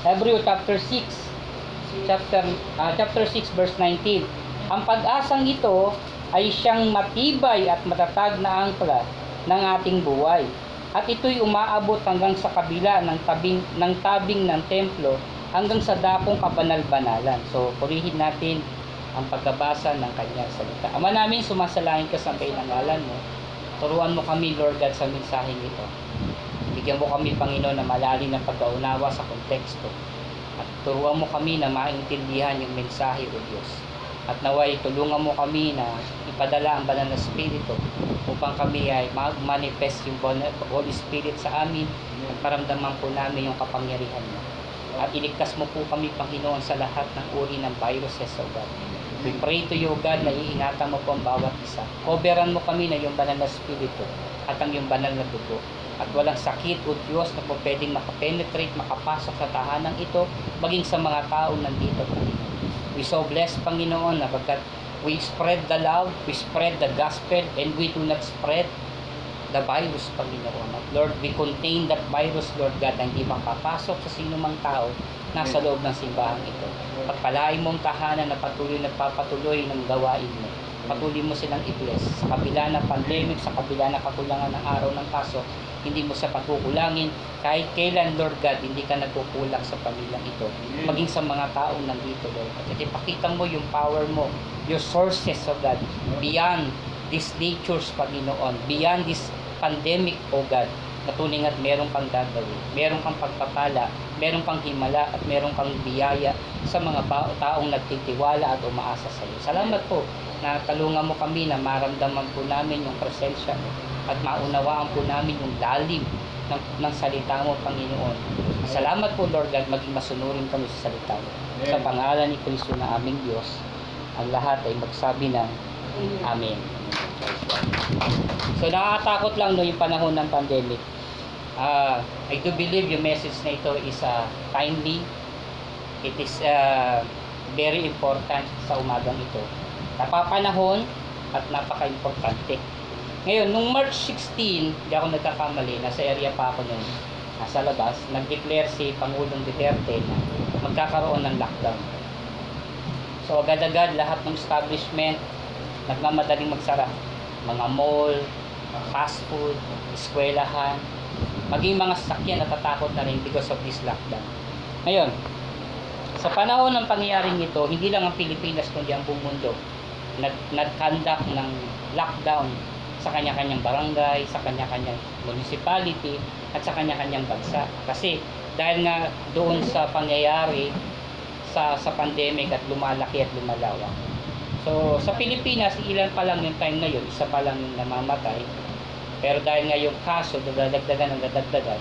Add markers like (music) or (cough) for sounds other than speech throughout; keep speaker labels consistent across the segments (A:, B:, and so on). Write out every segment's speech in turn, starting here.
A: Hebrew chapter 6 chapter ah, chapter 6 verse 19. Ang pag-asang ito ay siyang matibay at matatag na angkla ng ating buhay. At ito'y umaabot hanggang sa kabila ng tabing ng tabing ng templo hanggang sa dapong kabanal-banalan. So, purihin natin ang pagkabasa ng kanyang salita. Ama namin, sumasalahin ka sa ngalan mo. Turuan mo kami, Lord God, sa mensaheng ito. Bigyan mo kami, Panginoon, na malalim na pagkaunawa sa konteksto. At turuan mo kami na maintindihan yung mensahe o Diyos. At naway, tulungan mo kami na ipadala ang banal na Espiritu upang kami ay mag-manifest yung Holy Spirit sa amin at paramdaman po namin yung kapangyarihan mo. At iligtas mo po kami, Panginoon, sa lahat ng uri ng viruses, O God. We pray to you, God, na iingatan mo po ang bawat isa. Coveran mo kami na yung banal na Espiritu at ang yung banal na dugo. At walang sakit o Diyos na po pwedeng makapenetrate, makapasok sa tahanang ito, maging sa mga taong nandito. We so bless, Panginoon, na pagkat we spread the love, we spread the gospel, and we do not spread the virus, Panginoon. At Lord, we contain that virus, Lord God, na hindi makapasok sa sino mang tao nasa loob ng simbahan ito. Pagpalain mong tahanan na patuloy na papatuloy ng gawain mo. Patuloy mo silang i-bless. Sa kabila ng pandemic, sa kabila ng kakulangan ng araw ng pasok, hindi mo siya pagkukulangin. Kahit kailan, Lord God, hindi ka nagkukulang sa pamilyang ito. Maging sa mga taong nandito, Lord. At ipakita mo yung power mo, your sources of God, beyond these natures, Panginoon, beyond this pandemic, O God, tuning at meron kang gagawin, meron kang pagpapala, meron kang himala, at meron kang biyaya sa mga taong nagtitiwala at umaasa sa iyo. Salamat po na talungan mo kami na maramdaman po namin yung presensya mo at maunawaan po namin yung lalim ng, ng salita mo, Panginoon. Salamat po, Lord God, maging masunurin kami sa salita mo. Sa pangalan ni Kristo na aming Diyos, ang lahat ay magsabi ng Amen. So nakakatakot lang no yung panahon ng pandemic. Ah, I do believe yung message na ito is uh, timely. It is uh, very important sa umagang ito. Napapanahon at napaka-importante. Ngayon, nung March 16, hindi ako nagkakamali, nasa area pa ako noon, nasa labas, nag-declare si Pangulong Duterte na magkakaroon ng lockdown. So agad-agad lahat ng establishment nagmamadaling magsara. Mga mall, fast food, eskwelahan, maging mga sasakyan natatakot na rin because of this lockdown. Ngayon, sa panahon ng pangyayaring ito, hindi lang ang Pilipinas kundi ang buong mundo nag nag-conduct ng lockdown sa kanya-kanyang barangay, sa kanya-kanyang municipality, at sa kanya-kanyang bansa. Kasi dahil nga doon sa pangyayari sa sa pandemic at lumalaki at lumalawak. So, sa Pilipinas, ilan pa lang yung time na yun, isa pa lang yung namamatay. Pero dahil nga yung kaso, dadagdagan ng dadagdagan,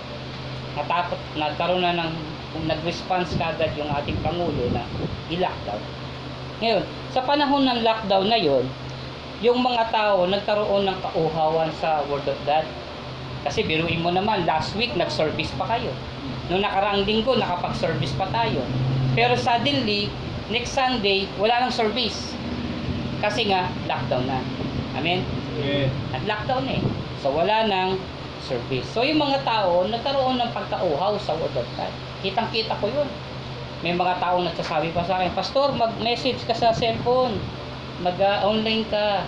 A: natakot, nagkaroon na ng, kung nag-response kagad yung ating Pangulo na i-lockdown. Ngayon, sa panahon ng lockdown na yun, yung mga tao nagkaroon ng kauhawan sa Word of God. Kasi biruin mo naman, last week nag-service pa kayo. Noong nakaraang linggo, nakapag-service pa tayo. Pero suddenly, next Sunday, wala nang service. Kasi nga, lockdown na. Amen? Nag-lockdown eh. So, wala nang service. So, yung mga tao, nagkaroon ng pagkauhaw sa Word of God. Kitang-kita ko yun. May mga tao nagsasabi pa sa akin, Pastor, mag-message ka sa cellphone. Mag-online ka.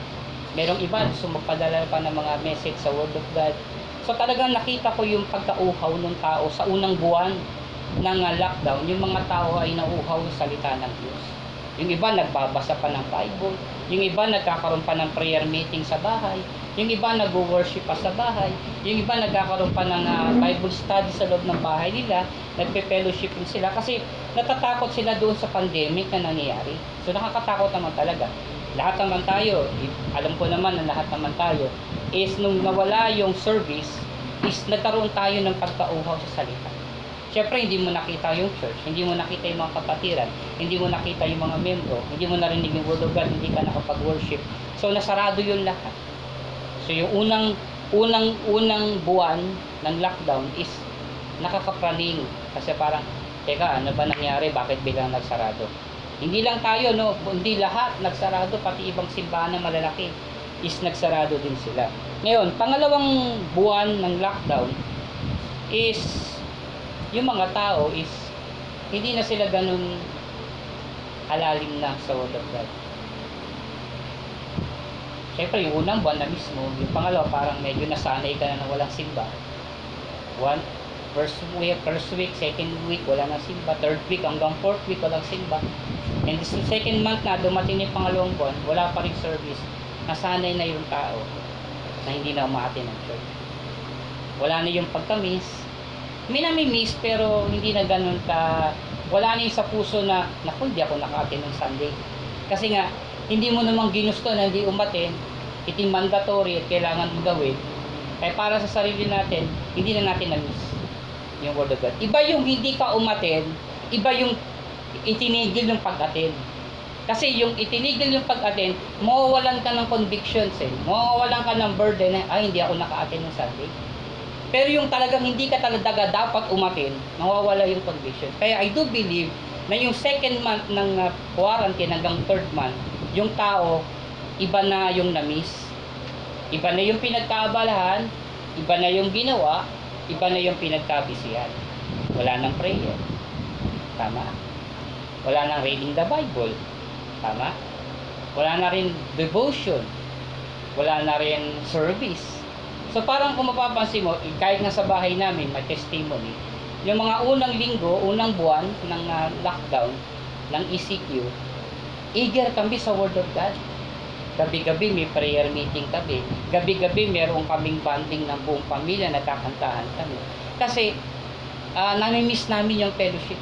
A: Merong iba, gusto magpadala pa ng mga message sa Word of God. So, talagang nakita ko yung pagkauhaw ng tao sa unang buwan ng uh, lockdown. Yung mga tao ay nauhaw sa salita ng Diyos. Yung iba nagbabasa pa ng Bible. Yung iba nagkakaroon pa ng prayer meeting sa bahay. Yung iba nag-worship pa sa bahay. Yung iba nagkakaroon pa ng uh, Bible study sa loob ng bahay nila. Nagpe-fellowship din sila kasi natatakot sila doon sa pandemic na nangyayari. So nakakatakot naman talaga. Lahat naman tayo, alam ko naman na lahat naman tayo, is nung nawala yung service, is nagkaroon tayo ng pagkauhaw sa salita. Siyempre, hindi mo nakita yung church, hindi mo nakita yung mga kapatiran, hindi mo nakita yung mga membro, hindi mo narinig yung word of God, hindi ka nakapag-worship. So, nasarado yun lahat. So, yung unang, unang, unang buwan ng lockdown is nakakapraning. Kasi parang, teka, ano ba nangyari? Bakit biglang nagsarado? Hindi lang tayo, no? Hindi lahat nagsarado, pati ibang simbahan na malalaki is nagsarado din sila. Ngayon, pangalawang buwan ng lockdown is yung mga tao is hindi na sila ganun alalim na sa Word of God. Siyempre, yung unang buwan na mismo, yung pangalawa, parang medyo nasanay ka na na walang simba. One, first week, first week, second week, wala nang simba. Third week, hanggang fourth week, walang simba. And this second month na, dumating yung pangalawang buwan, wala pa rin service. Nasanay na yung tao na hindi na umati ng church. Wala na yung pagkamis. May nami-miss, pero hindi na ganun ka, wala na yung sa puso na, naku, hindi ako nakaatin ng Sunday. Kasi nga, hindi mo namang ginusto na hindi umatin, iti mandatory at kailangan mo gawin. Kaya para sa sarili natin, hindi na natin na-miss yung Word of God. Iba yung hindi ka umatin, iba yung itinigil yung pag-attend. Kasi yung itinigil yung pag-attend, mawawalan ka ng convictions eh. Mawawalan ka ng burden na, ay, hindi ako naka-attend ng Sunday. Pero yung talagang hindi ka talaga dapat umatin, nawawala yung conviction. Kaya I do believe na yung second month ng uh, quarantine hanggang third month, yung tao, iba na yung na-miss. Iba na yung pinagkaabalahan, iba na yung ginawa, iba na yung pinagkabisihan. Wala nang prayer. Tama. Wala nang reading the Bible. Tama. Wala na rin devotion. Wala na rin service. So parang kung mapapansin mo, kahit nga sa bahay namin, may testimony, yung mga unang linggo, unang buwan ng ah, lockdown, ng ECQ, eager kami sa Word of God. Gabi-gabi may prayer meeting kami. Gabi-gabi meron kaming banding ng buong pamilya, nagkakantahan kami. Kasi ah, nami-miss namin yung fellowship.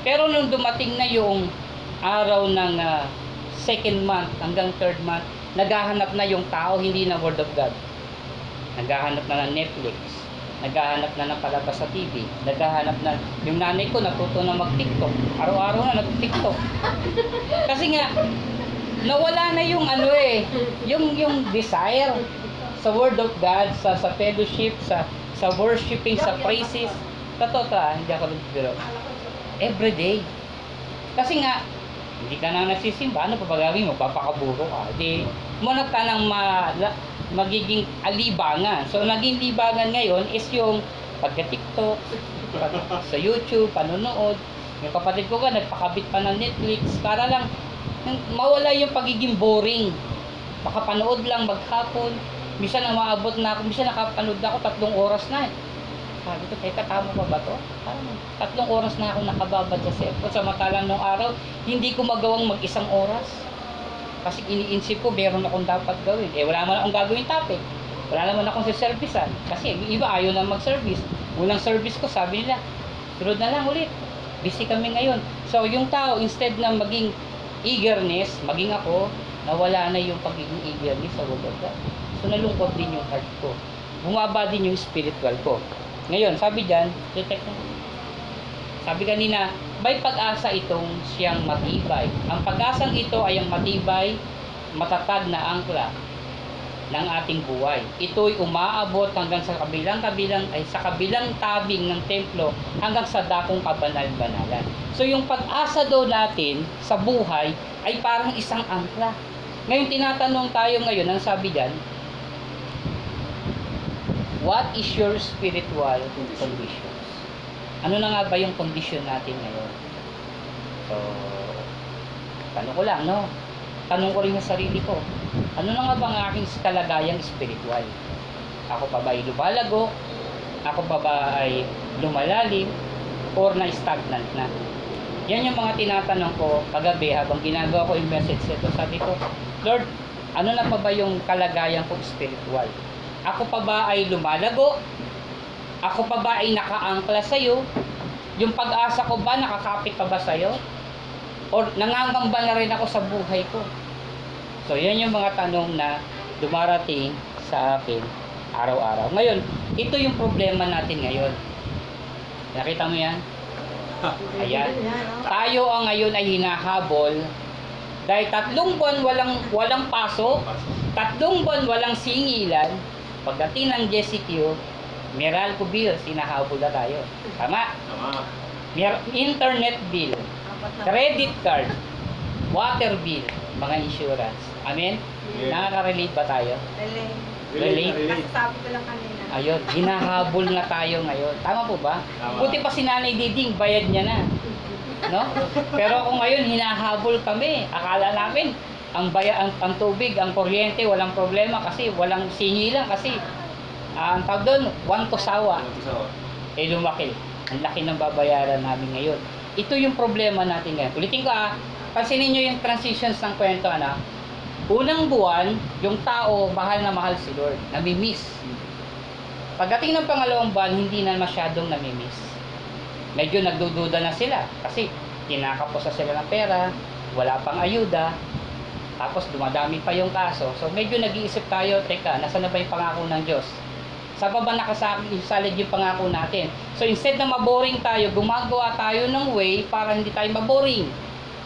A: Pero nung dumating na yung araw ng ah, second month hanggang third month, naghahanap na yung tao, hindi na Word of God. Naghahanap na ng Netflix. Naghahanap na ng palabas sa TV. Naghahanap na, yung nanay ko natuto na mag-TikTok. Araw-araw na nag-TikTok. Kasi nga, nawala na yung ano eh, yung, yung desire sa Word of God, sa, sa fellowship, sa, sa worshiping, sa praises. Totoo ta, hindi ako nagbiro. Every day. Kasi nga, hindi ka na nagsisimba, ano pa ba gagawin mo? Papakaburo ka. Di, muna ka ng ma, magiging alibangan. So, naging libangan ngayon is yung pagka-TikTok, pag- sa YouTube, panonood. Yung kapatid ko ka, nagpakabit pa ng Netflix para lang mawala yung pagiging boring. Makapanood lang maghapon. Minsan na maabot na ako, minsan nakapanood na ako tatlong oras na. eh. Sabi ko, teka, tama pa ba to? Parang tatlong oras na ako nakababad sa cellphone. Samantalang nung araw, hindi ko magawang mag-isang oras. Kasi iniinsip ko, meron akong dapat gawin. Eh, wala naman akong gagawin topic. Wala naman akong siservisan. Kasi iba ayaw na mag-service. Unang service ko, sabi nila, sunod na lang ulit. Busy kami ngayon. So, yung tao, instead na maging eagerness, maging ako, nawala na yung pagiging eagerness sa Word of God. So, nalungkot din yung heart ko. Bumaba din yung spiritual ko. Ngayon, sabi dyan, detect mo. Sabi kanina, may pag-asa itong siyang matibay. Ang pag-asang ito ay ang matibay, matatag na angkla ng ating buhay. Ito'y umaabot hanggang sa kabilang-kabilang ay sa kabilang tabing ng templo hanggang sa dakong kabanal-banalan. So yung pag-asa daw natin sa buhay ay parang isang angkla. Ngayon tinatanong tayo ngayon, ang sabi diyan, What is your spiritual conditions? Ano na nga ba yung condition natin ngayon? So, tanong ko lang, no? Tanong ko rin sa sarili ko, ano na nga ba ang aking kalagayang spiritual? Ako pa ba ay lumalago? Ako pa ba ay lumalalim? Or na-stagnant na? Yan yung mga tinatanong ko kagabi habang ginagawa ko yung message nito. Sabi ko, Lord, ano na pa ba yung kalagayan ko spiritual? Ako pa ba ay lumalago? Ako pa ba ay nakaangkla sa'yo? Yung pag-asa ko ba nakakapit pa ba sa'yo? Or nangangamba na rin ako sa buhay ko? So, yan yung mga tanong na dumarating sa akin araw-araw. Ngayon, ito yung problema natin ngayon. Nakita mo yan? (laughs) Ayan. Tayo ang ngayon ay hinahabol dahil tatlong buwan walang walang pasok, tatlong buwan walang singilan, pagdating ng JCQ, Meralco bill, sinahabol na tayo. Tama?
B: Tama.
A: Mer internet bill, credit card, water bill, mga insurance. Amen?
B: Yeah.
A: Nakaka-relate ba tayo? Relate.
B: Relate.
C: Sabi ko lang kanina.
A: Ayun, hinahabol na tayo ngayon. Tama po ba?
B: Tama.
A: Buti pa si Nanay Diding, bayad niya na. no? Pero kung ngayon hinahabol kami, akala namin ang baya ang, ang tubig, ang kuryente walang problema kasi walang singilan kasi ah, ang tawag doon, one to sawa, eh lumaki. Ang laki ng babayaran namin ngayon. Ito yung problema natin ngayon. Ulitin ko ah, pansinin nyo yung transitions ng kwento, ano? Unang buwan, yung tao, mahal na mahal si Lord. Namimiss. Pagdating ng pangalawang buwan, hindi na masyadong namimiss. Medyo nagdududa na sila kasi tinakapos na sila ng pera, wala pang ayuda, tapos dumadami pa yung kaso. So medyo nag-iisip tayo, teka, nasa na ba yung pangako ng Diyos? Sa baba nakasalid yung pangako natin. So instead na maboring tayo, gumagawa tayo ng way para hindi tayo maboring.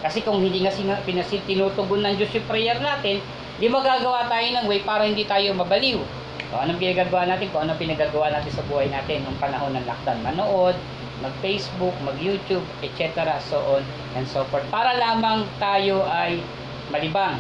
A: Kasi kung hindi nga pinasin, tinutugon ng Diyos yung prayer natin, di magagawa tayo ng way para hindi tayo mabaliw. So, anong pinagagawa natin? Kung anong pinagagawa natin sa buhay natin nung panahon ng lockdown. Manood, mag-Facebook, mag-YouTube, etc. So on and so forth. Para lamang tayo ay malibang.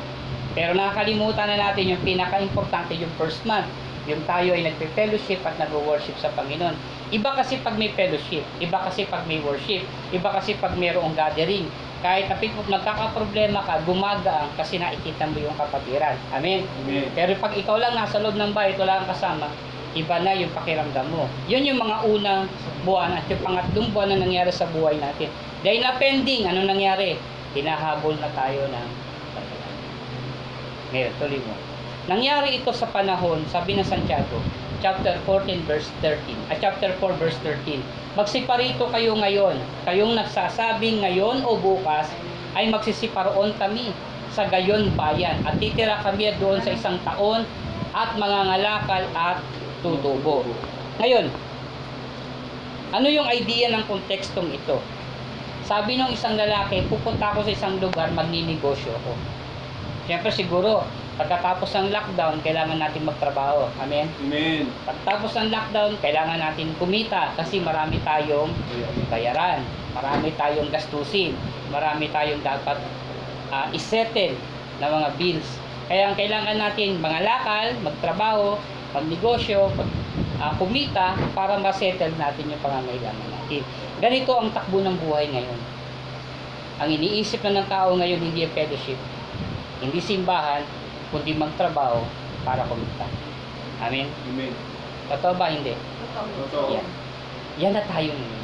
A: Pero nakakalimutan na natin yung pinaka-importante, yung first month. Yung tayo ay nagpe-fellowship at nag-worship sa Panginoon. Iba kasi pag may fellowship, iba kasi pag may worship, iba kasi pag mayroong gathering. Kahit kapit nagkakaproblema ka, gumagaan kasi nakikita mo yung kapatiran. Amen?
B: Amen.
A: Pero pag ikaw lang nasa loob ng bahay, wala kang kasama, iba na yung pakiramdam mo. Yun yung mga unang buwan at yung pangatlong buwan na nangyari sa buhay natin. Dahil na pending, ano nangyari? Hinahabol na tayo ng ngayon, tuloy mo. Nangyari ito sa panahon, sabi ng Santiago, chapter 14 verse 13, at chapter 4 verse 13. Magsiparito kayo ngayon, kayong nagsasabing ngayon o bukas ay magsisiparoon kami sa gayon bayan at titira kami doon sa isang taon at mangangalakal at tutubo. Ngayon, ano yung idea ng kontekstong ito? Sabi ng isang lalaki, pupunta ako sa isang lugar, magninegosyo ako. Siyempre siguro, pagkatapos ng lockdown, kailangan natin magtrabaho. Amen?
B: Amen.
A: Pagtapos ng lockdown, kailangan natin kumita kasi marami tayong bayaran, marami tayong gastusin, marami tayong dapat ah, isettle na mga bills. Kaya ang kailangan natin mangalakal, magtrabaho, magnegosyo, mag, ah, kumita para masettle natin yung pangangailangan natin. Ganito ang takbo ng buhay ngayon. Ang iniisip na ng tao ngayon hindi ang fellowship, hindi simbahan, kundi magtrabaho para kumita. Amen?
B: Amen.
A: Totoo ba? Hindi.
B: Totoo.
A: Yan. Yan na tayo ngayon.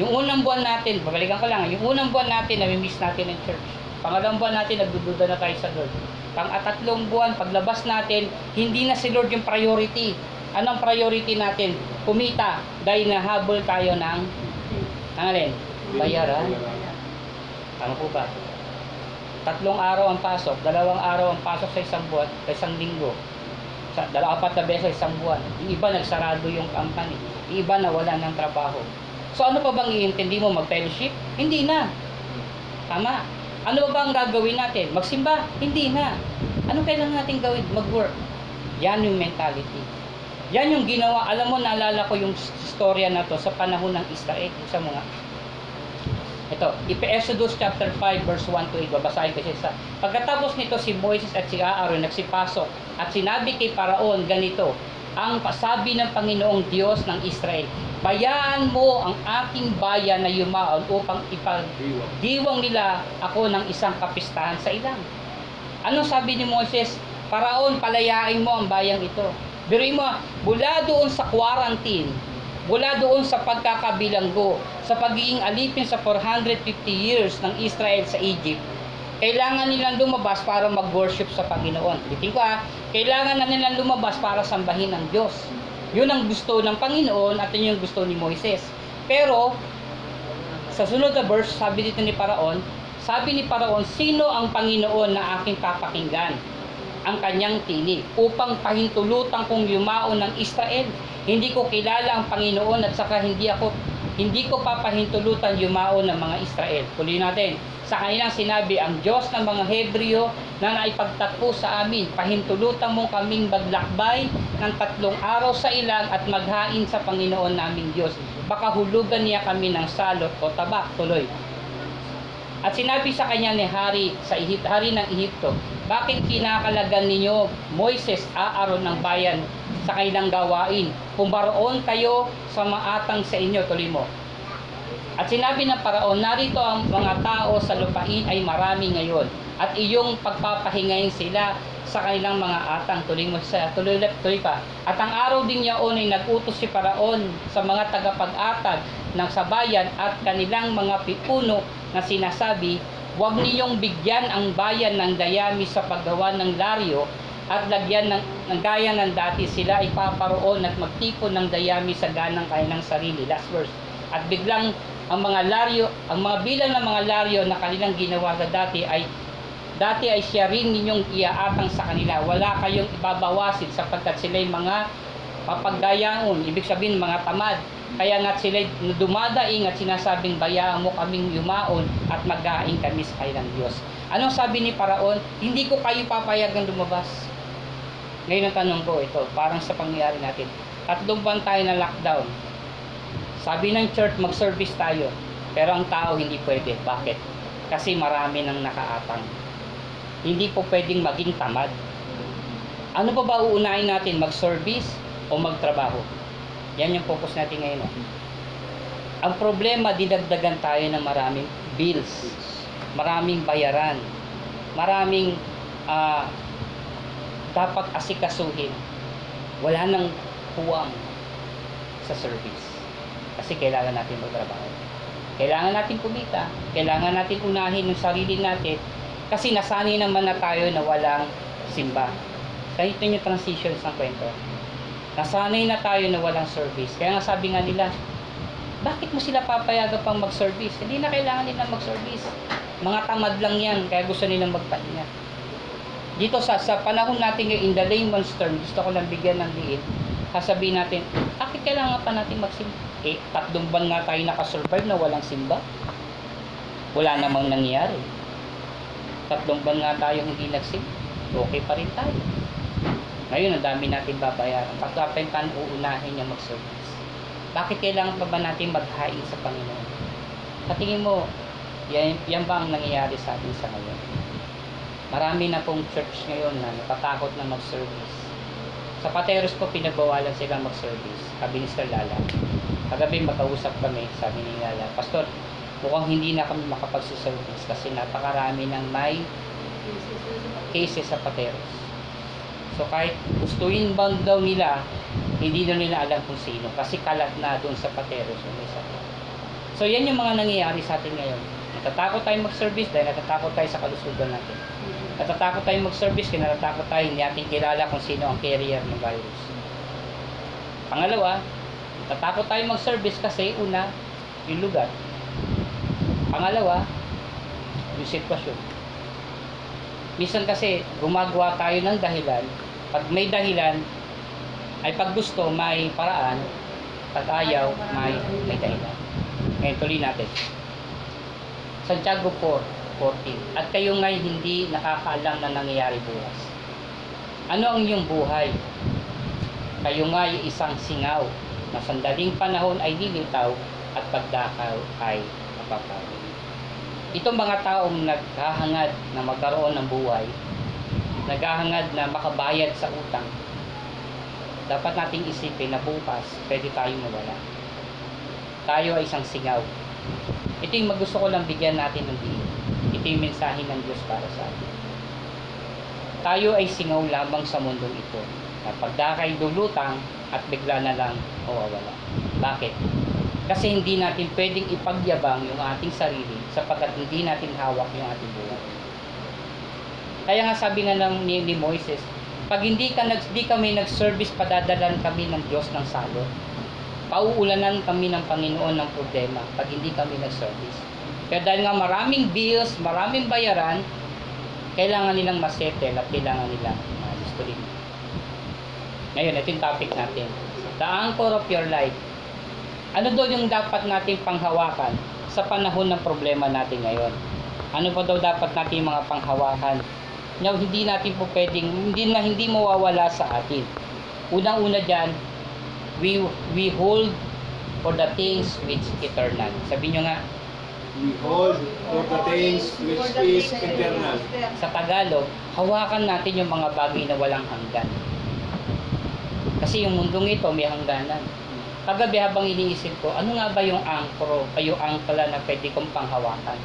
A: Yung unang buwan natin, babalikan ko lang, yung unang buwan natin, nami-miss natin ng church. Pangalawang buwan natin, nagdududa na tayo sa Lord. Pang-atatlong buwan, paglabas natin, hindi na si Lord yung priority. Anong priority natin? Kumita. Dahil nahabol tayo ng, ng alin? Bayaran. Ano po ba? Tatlong araw ang pasok, dalawang araw ang pasok sa isang buwan, sa isang linggo. Sa dalawa apat na beses sa isang buwan. Yung iba nagsarado yung company. Yung iba nawala ng trabaho. So ano pa bang iintindi mo mag-fellowship? Hindi na. Tama. Ano ba ang gagawin natin? Magsimba? Hindi na. Ano kailangan natin gawin? Mag-work. Yan yung mentality. Yan yung ginawa. Alam mo, naalala ko yung storya na to sa panahon ng Israel. Sa mga ito, Exodus chapter 5 verse 1 to 8, babasahin ko siya sa. Pagkatapos nito si Moises at si Aaron nagsipasok at sinabi kay Paraon ganito, ang pasabi ng Panginoong Diyos ng Israel, bayaan mo ang aking bayan na yumaon upang ipagdiwang nila ako ng isang kapistahan sa ilang. Ano sabi ni Moses? Paraon, palayain mo ang bayang ito. Biruin mo, mula doon sa quarantine, mula doon sa pagkakabilanggo, sa pagiging alipin sa 450 years ng Israel sa Egypt, kailangan nilang lumabas para mag-worship sa Panginoon. Bitin ko ah, kailangan na nilang lumabas para sambahin ang Diyos. Yun ang gusto ng Panginoon at yun yung gusto ni Moises. Pero, sa sunod na verse, sabi dito ni Paraon, sabi ni Paraon, sino ang Panginoon na aking papakinggan? ang kanyang tinig upang pahintulutan kong yumaon ng Israel. Hindi ko kilala ang Panginoon at saka hindi ako hindi ko papahintulutan yumaon ng mga Israel. Tuloy natin. Sa kanilang sinabi, ang Diyos ng mga Hebreo na naipagtatpo sa amin, pahintulutan mo kaming maglakbay ng tatlong araw sa ilang at maghain sa Panginoon naming Diyos. Baka hulugan niya kami ng salot o tabak. Tuloy. At sinabi sa kanya ni Hari sa Ihip, Hari ng Ehipto, bakit kinakalagan ninyo Moises, Aaron ng bayan sa kanilang gawain? Kung baroon kayo sa maatang sa inyo, tuloy mo. At sinabi ng paraon, narito ang mga tao sa lupain ay marami ngayon. At iyong pagpapahingayin sila sa kanilang mga atang. Tuloy mo sa tuloy, tuloy pa. At ang araw din yaon ay nagutos si paraon sa mga tagapag-atag ng sabayan at kanilang mga pipuno na sinasabi, Huwag ninyong bigyan ang bayan ng dayami sa paggawa ng laryo at lagyan ng, ng gaya ng dati sila ipaparoon at magtipon ng dayami sa ganang kanilang sarili. Last verse. At biglang ang mga laryo, ang mga bilang ng mga laryo na kanilang ginawa sa dati ay dati ay siya rin ninyong iaatang sa kanila. Wala kayong ibabawasin sapagkat sila'y mga papagdayaon, ibig sabihin mga tamad. Kaya nga sila dumadaing at sinasabing bayaan mo kaming yumaon at magdaing kami sa kanilang Diyos. Anong sabi ni Paraon? Hindi ko kayo papayagan lumabas. Ngayon ang tanong ko ito, parang sa pangyayari natin. Tatlong buwan tayo na lockdown. Sabi ng church, mag-service tayo. Pero ang tao hindi pwede. Bakit? Kasi marami nang nakaatang. Hindi po pwedeng maging tamad. Ano pa ba uunahin natin? Mag-service o magtrabaho? Yan yung focus natin ngayon. oh. Ang problema, dinagdagan tayo ng maraming bills. Maraming bayaran. Maraming ah, dapat asikasuhin. Wala nang huwang sa service. Kasi kailangan natin magtrabaho. Kailangan natin kumita. Kailangan natin unahin yung sarili natin. Kasi nasanay naman na tayo na walang simba. Kaya ito yung transition sa kwento. Nasanay na tayo na walang service. Kaya nga sabi nga nila, bakit mo sila papayagan pang mag-service? Hindi na kailangan nila mag-service. Mga tamad lang yan, kaya gusto nilang magpahinga. Dito sa, sa panahon natin ngayon, in the layman's term, gusto ko lang bigyan ng liit. Sasabihin natin, bakit kailangan pa natin magsimba? Eh, tatlong buwan nga tayo nakasurvive na walang simba. Wala namang nangyari. Tatlong buwan nga tayo hindi nagsimba. Okay pa rin tayo. Ngayon, ang dami natin babayaran. Pagkapin pa uunahin niya mag-service. Bakit kailangan pa ba natin maghain sa Panginoon? Sa tingin mo, yan, yan ba ang nangyayari sa atin sa ngayon? Marami na pong church ngayon na natatakot na mag-service. Sa Pateros po, pinagbawalan silang mag-service. Sabi ni Sir Lala. Kagabi magkausap kami, sabi ni Lala, Pastor, mukhang hindi na kami makapag-service kasi napakarami ng may cases sa Pateros. So kahit gustuin ba daw nila, hindi na nila alam kung sino kasi kalat na doon sa Pateros. So yan yung mga nangyayari sa atin ngayon. Natatakot tayo mag-service dahil natatakot tayo sa kalusugan natin. Natatakot tayo mag-service kaya natatakot tayo hindi natin kilala kung sino ang carrier ng virus. Pangalawa, natatakot tayo mag-service kasi una, yung lugar. Pangalawa, yung sitwasyon. Minsan kasi gumagawa tayo ng dahilan. Pag may dahilan, ay pag gusto, may paraan. Pag ayaw, may, may dahilan. Ngayon, tuloy natin. Santiago 4, 14. At kayo ngay hindi nakakaalam na nangyayari bukas. Ano ang iyong buhay? Kayo ngay isang singaw na sandaling panahon ay lilitaw at pagdakaw ay mapapawi. Itong mga taong naghahangad na magkaroon ng buhay, naghahangad na makabayad sa utang, dapat nating isipin na bukas pwede tayong mawala. Tayo ay isang singaw. Ito yung gusto ko lang bigyan natin ng diin. Ito yung mensahe ng Diyos para sa atin. Tayo ay singaw lamang sa mundong ito. Na pagdakay dulutang at bigla na lang mawawala. Bakit? Kasi hindi natin pwedeng ipagyabang yung ating sarili sapagkat hindi natin hawak yung ating buhay. Kaya nga sabi nga ng ni, ni Moises, pag hindi ka nag, di kami nag-service, padadalan kami ng Diyos ng salot. Pauulanan kami ng Panginoon ng problema pag hindi kami nag-service. Kaya dahil nga maraming bills, maraming bayaran, kailangan nilang masettle at kailangan nilang ma-distribute. Ngayon, ito yung topic natin. The anchor of your life. Ano daw yung dapat nating panghawakan sa panahon ng problema natin ngayon? Ano pa daw dapat nating mga panghawakan? Now, hindi natin po pwedeng, hindi na hindi mawawala sa atin. Unang-una dyan, we, we hold for the things which eternal. Sabi nyo nga,
B: Behold, for the things which is eternal.
A: sa Tagalog, hawakan natin yung mga bagay na walang hanggan. Kasi yung mundong ito may hangganan. Kagabi habang iniisip ko, ano nga ba yung angkro, ay yung angkla na pwede kong panghawakan?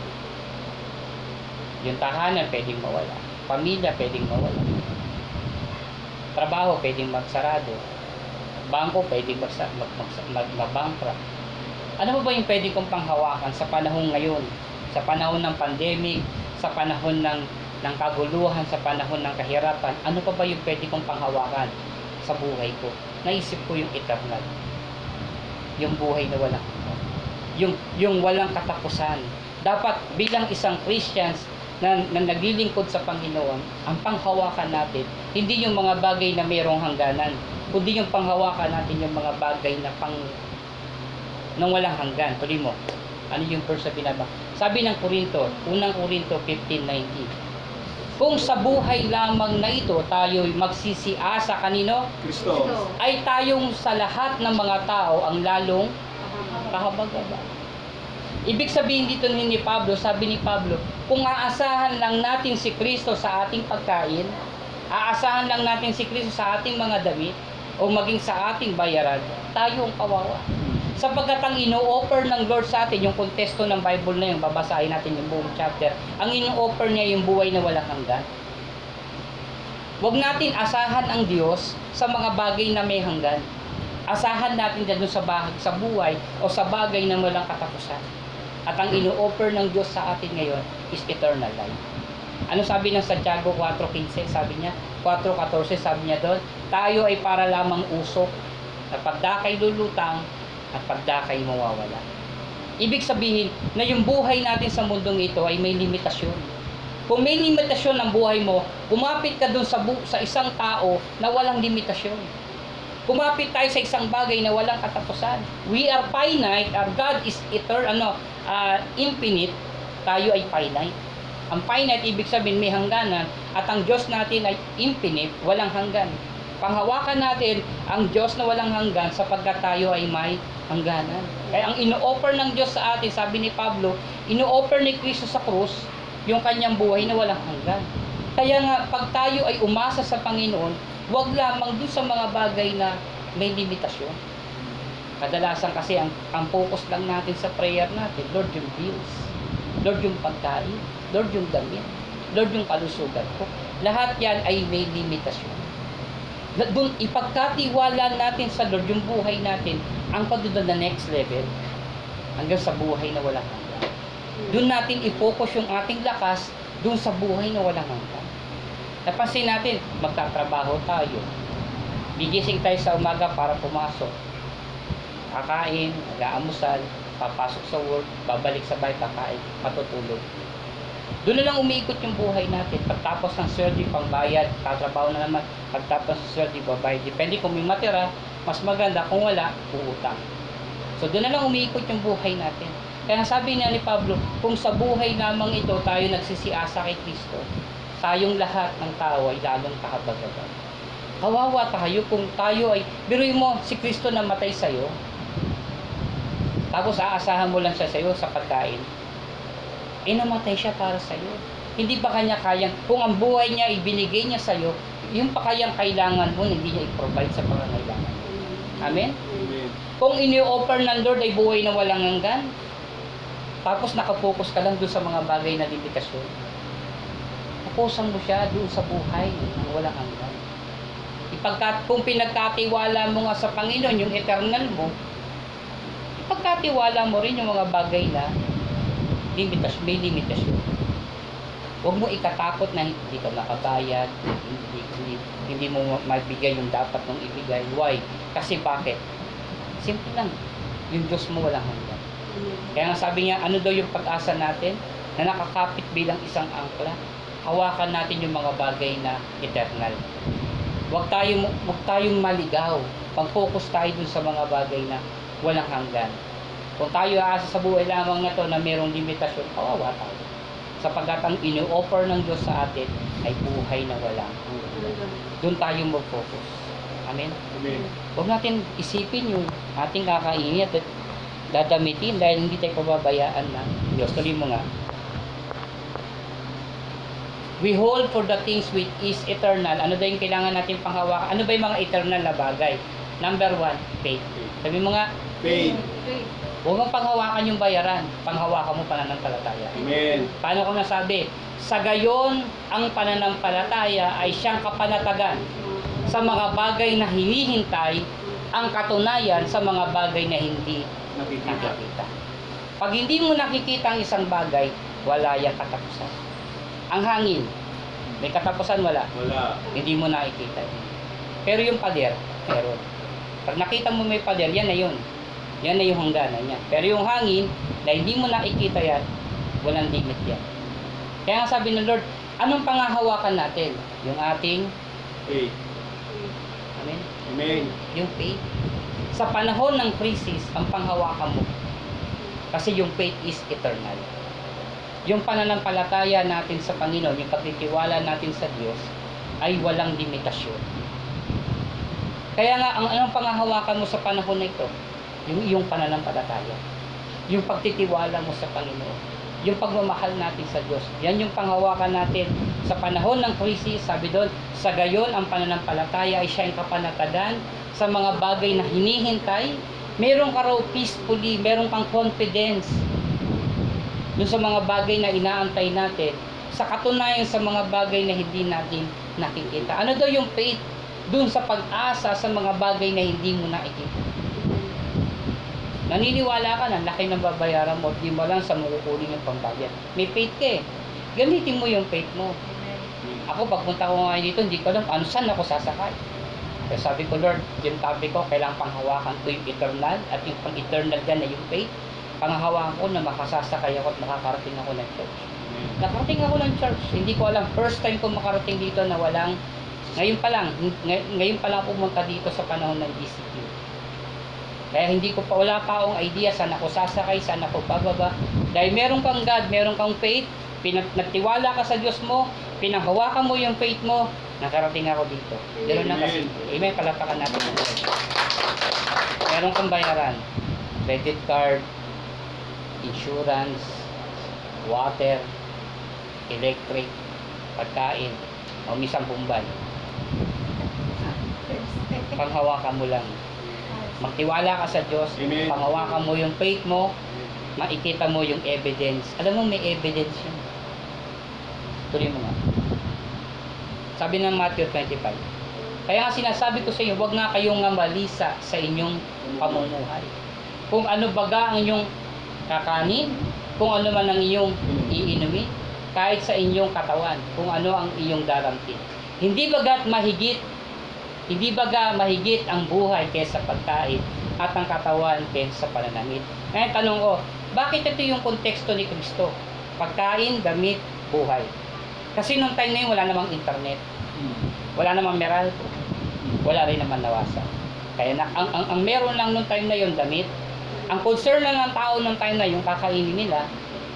A: Yung tahanan pwedeng mawala. Pamilya pwedeng mawala. Trabaho pwedeng magsarado. Bangko pwedeng magsa, mag, mag, mag, mabankrupt. Ano ba ba yung pwede kong panghawakan sa panahon ngayon? Sa panahon ng pandemic, sa panahon ng, ng kaguluhan, sa panahon ng kahirapan, ano pa ba yung pwede kong panghawakan sa buhay ko? Naisip ko yung eternal. Yung buhay na walang. Yung, yung walang katapusan. Dapat bilang isang Christians na, na naglilingkod sa Panginoon, ang panghawakan natin, hindi yung mga bagay na mayroong hangganan, kundi yung panghawakan natin yung mga bagay na pang nang walang hanggan. Tuloy mo. Ano yung verse na binaba? Sabi ng Korinto, unang Korinto 15.19 Kung sa buhay lamang na ito tayo'y magsisiasa kanino,
B: Kristo.
A: ay tayong sa lahat ng mga tao ang lalong kahabag-habag. Ibig sabihin dito ni ni Pablo, sabi ni Pablo, kung aasahan lang natin si Kristo sa ating pagkain, aasahan lang natin si Kristo sa ating mga damit, o maging sa ating bayaran, tayo ang kawawa. Sapagkat ang ino-offer ng Lord sa atin, yung kontesto ng Bible na yun, babasahin natin yung buong chapter, ang ino-offer niya yung buhay na walang hanggan. Huwag natin asahan ang Diyos sa mga bagay na may hanggan. Asahan natin dyan sa, bahag, sa buhay o sa bagay na walang katapusan. At ang ino-offer ng Diyos sa atin ngayon is eternal life. Ano sabi ng Santiago 4.15? Sabi niya, 4.14 sabi niya doon, tayo ay para lamang usok na pagdakay lulutang at pagdakay mawawala. Ibig sabihin na yung buhay natin sa mundong ito ay may limitasyon. Kung may limitasyon ang buhay mo, kumapit ka doon sa, bu- sa isang tao na walang limitasyon. Kumapit tayo sa isang bagay na walang katapusan. We are finite, our God is eternal, ano, ah, infinite, tayo ay finite. Ang finite, ibig sabihin may hangganan, at ang Diyos natin ay infinite, walang hanggan. Panghawakan natin ang Diyos na walang hanggan sapagkat tayo ay may hangganan. Kaya ang ino-offer ng Diyos sa atin, sabi ni Pablo, ino-offer ni Kristo sa krus yung kanyang buhay na walang hanggan. Kaya nga, pag tayo ay umasa sa Panginoon, huwag lamang dun sa mga bagay na may limitasyon. Kadalasan kasi ang, ang focus lang natin sa prayer natin, Lord yung bills, Lord yung pagkain, Lord yung damit, Lord yung kalusugan ko. Lahat yan ay may limitasyon. Dun, ipagkatiwala natin sa Lord yung buhay natin ang pagdudod na next level hanggang sa buhay na walang hanggan. Doon natin i-focus yung ating lakas doon sa buhay na walang hanggan. Napansin natin, magtatrabaho tayo. Gigising tayo sa umaga para pumasok. Kakain, mag-aamusal, papasok sa work, babalik sa bahay, kakain, matutulog. Doon na lang umiikot yung buhay natin. Pagtapos ng sweldo, pangbayad, tatrabaho na naman. Pagtapos ng sweldo, babayad. Depende kung may matira, mas maganda. Kung wala, uutang. So doon na lang umiikot yung buhay natin. Kaya sabi niya ni Pablo, kung sa buhay lamang ito tayo nagsisiasa kay Kristo, tayong lahat ng tao ay lalong kahabag-habag. Kawawa tayo kung tayo ay, biruin mo, si Kristo na matay sa'yo, tapos aasahan mo lang siya sa'yo sa pagkain, eh namatay siya para sa'yo. Hindi ba kanya kayang, kung ang buhay niya ibinigay niya sa'yo, yung pa kayang kailangan mo, hindi niya i-provide sa pangangailangan. Amen?
B: Amen.
A: Kung ini-offer ng Lord ay buhay na walang hanggan, tapos nakafocus ka lang doon sa mga bagay na limitasyon, focusan mo siya doon sa buhay na walang hanggan. Ipagkat, kung pinagkatiwala mo nga sa Panginoon, yung eternal mo, ipagkatiwala mo rin yung mga bagay na limitasyon, may limitasyon. Huwag mo ikatakot na hindi ka nakabayad, hindi, hindi, hindi mo mabigay yung dapat mong ibigay. Why? Kasi bakit? Simple lang. Yung Diyos mo walang hanggan. Kaya nga sabi niya, ano daw yung pag-asa natin na nakakapit bilang isang angkla? Hawakan natin yung mga bagay na eternal. Huwag tayong, huwag tayong maligaw. Pag-focus tayo dun sa mga bagay na walang hanggan. Kung tayo aasa sa buhay lamang na to na mayroong limitasyon, kawawa tayo. Sapagkat ang ino-offer ng Diyos sa atin ay buhay na walang hanggan. Doon tayo mag-focus. Amen?
B: Amen.
A: Huwag natin isipin yung ating kakainin at dadamitin dahil hindi tayo pababayaan ng Diyos. Tuloy mo nga. We hold for the things which is eternal. Ano daw yung kailangan natin panghawakan? Ano ba yung mga eternal na bagay? Number one, faith. Sabi mo nga,
B: Faith.
A: Huwag mong panghawakan yung bayaran. Panghawakan mo pananampalataya.
B: Amen.
A: Paano ko nasabi? Sa gayon, ang pananampalataya ay siyang kapanatagan sa mga bagay na hinihintay, ang katunayan sa mga bagay na hindi
B: Nakikita.
A: nakikita. Pag hindi mo nakikita ang isang bagay, wala yung katapusan. Ang hangin, may katapusan wala.
B: Wala.
A: Hindi mo nakikita. Pero yung pader, meron. Pag nakita mo may pader, yan na yun. Yan na yung hangganan niya. Pero yung hangin, na hindi mo nakikita yan, walang limit yan. Kaya nga sabi ng Lord, anong pangahawakan natin? Yung ating,
B: Faith.
A: amen,
B: Amen.
A: yung faith. Sa panahon ng crisis, ang panghawakan mo. Kasi yung faith is eternal. Yung pananampalataya natin sa Panginoon, yung pagtitiwala natin sa Diyos, ay walang limitasyon. Kaya nga, ang anong pangahawakan mo sa panahon na ito? Yung iyong pananampalataya. Yung pagtitiwala mo sa Panginoon. Yung pagmamahal natin sa Diyos. Yan yung panghawakan natin sa panahon ng krisis. Sabi doon, sa gayon ang pananampalataya ay siyang kapanatagan sa mga bagay na hinihintay. Meron ka raw peacefully, meron kang confidence doon sa mga bagay na inaantay natin sa katunayan sa mga bagay na hindi natin nakikita. Ano daw yung faith? Doon sa pag-asa sa mga bagay na hindi mo nakikita. Naniniwala ka na, laki ng babayaran mo, di mo lang sa makukunin yung pambayad. May faith ka eh. Gamitin mo yung faith mo. Ako, pagpunta ko ngayon dito, hindi ko alam ano saan ako sasakay. Kaya sabi ko, Lord, yung topic ko, kailangan panghawakan ko yung eternal at yung pang-eternal dyan na yung faith. Panghawakan ko na makasasakay ako at makakarating ako ng church. Nakarating ako ng church. Hindi ko alam. First time ko makarating dito na walang... Ngayon pa lang. ngay- Ngayon pa lang pumunta dito sa panahon ng ECQ. Kaya hindi ko pa, wala pa akong idea saan ako sasakay, saan ako bababa. Dahil meron kang God, meron kang faith, pinag, nagtiwala ka sa Diyos mo, pinanghawakan mo yung faith mo, nakarating ako dito. Ganoon lang kasi. Amen. Palapakan natin. Meron kang bayaran. Credit card, insurance, water, electric, pagkain, o misang bumbay. Panghawakan mo lang. Magtiwala ka sa Diyos,
B: Amen.
A: panghawakan mo yung faith mo, makikita mo yung evidence. Alam mo, may evidence yun. Tuloy mo nga. Sabi ng Matthew 25. Kaya nga sinasabi ko sa inyo, huwag nga kayong nga malisa sa inyong pamumuhay. Kung ano baga ang inyong kakanin, kung ano man ang iyong iinumin, kahit sa inyong katawan, kung ano ang iyong daramtin. Hindi bagat mahigit, hindi baga mahigit ang buhay kaysa pagkain at ang katawan kaysa pananamit. Ngayon tanong ko, bakit ito yung konteksto ni Kristo? Pagkain, damit, buhay. Kasi nung time na yun, wala namang internet, wala namang meral, wala rin naman nawasa. Kaya na, ang, ang, ang meron lang nung time na yun, damit. Ang concern lang ng tao nung time na yung kakainin nila,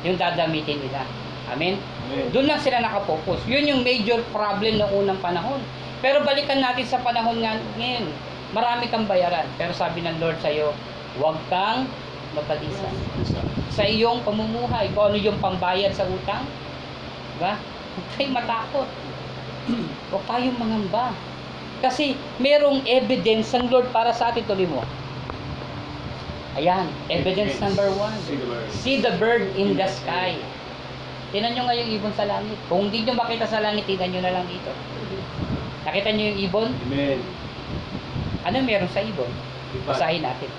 A: yung dadamitin nila. Amen?
B: Amen.
A: Doon lang sila nakapokus. Yun yung major problem ng unang panahon. Pero balikan natin sa panahon nga ngayon. Marami kang bayaran. Pero sabi ng Lord sa'yo, huwag kang mabalisa. Sa iyong pamumuhay, kung ano yung pambayad sa utang, diba? Huwag kayong matakot. (clears throat) Huwag tayong mangamba. Kasi merong evidence ng Lord para sa atin. Tuloy mo. Ayan, evidence number one.
B: See the
A: bird in the sky. Tingnan nyo nga yung ibon sa langit. Kung hindi nyo makita sa langit, tingnan nyo na lang dito. Nakita nyo yung ibon?
B: Amen.
A: Ano meron sa ibon? Basahin natin.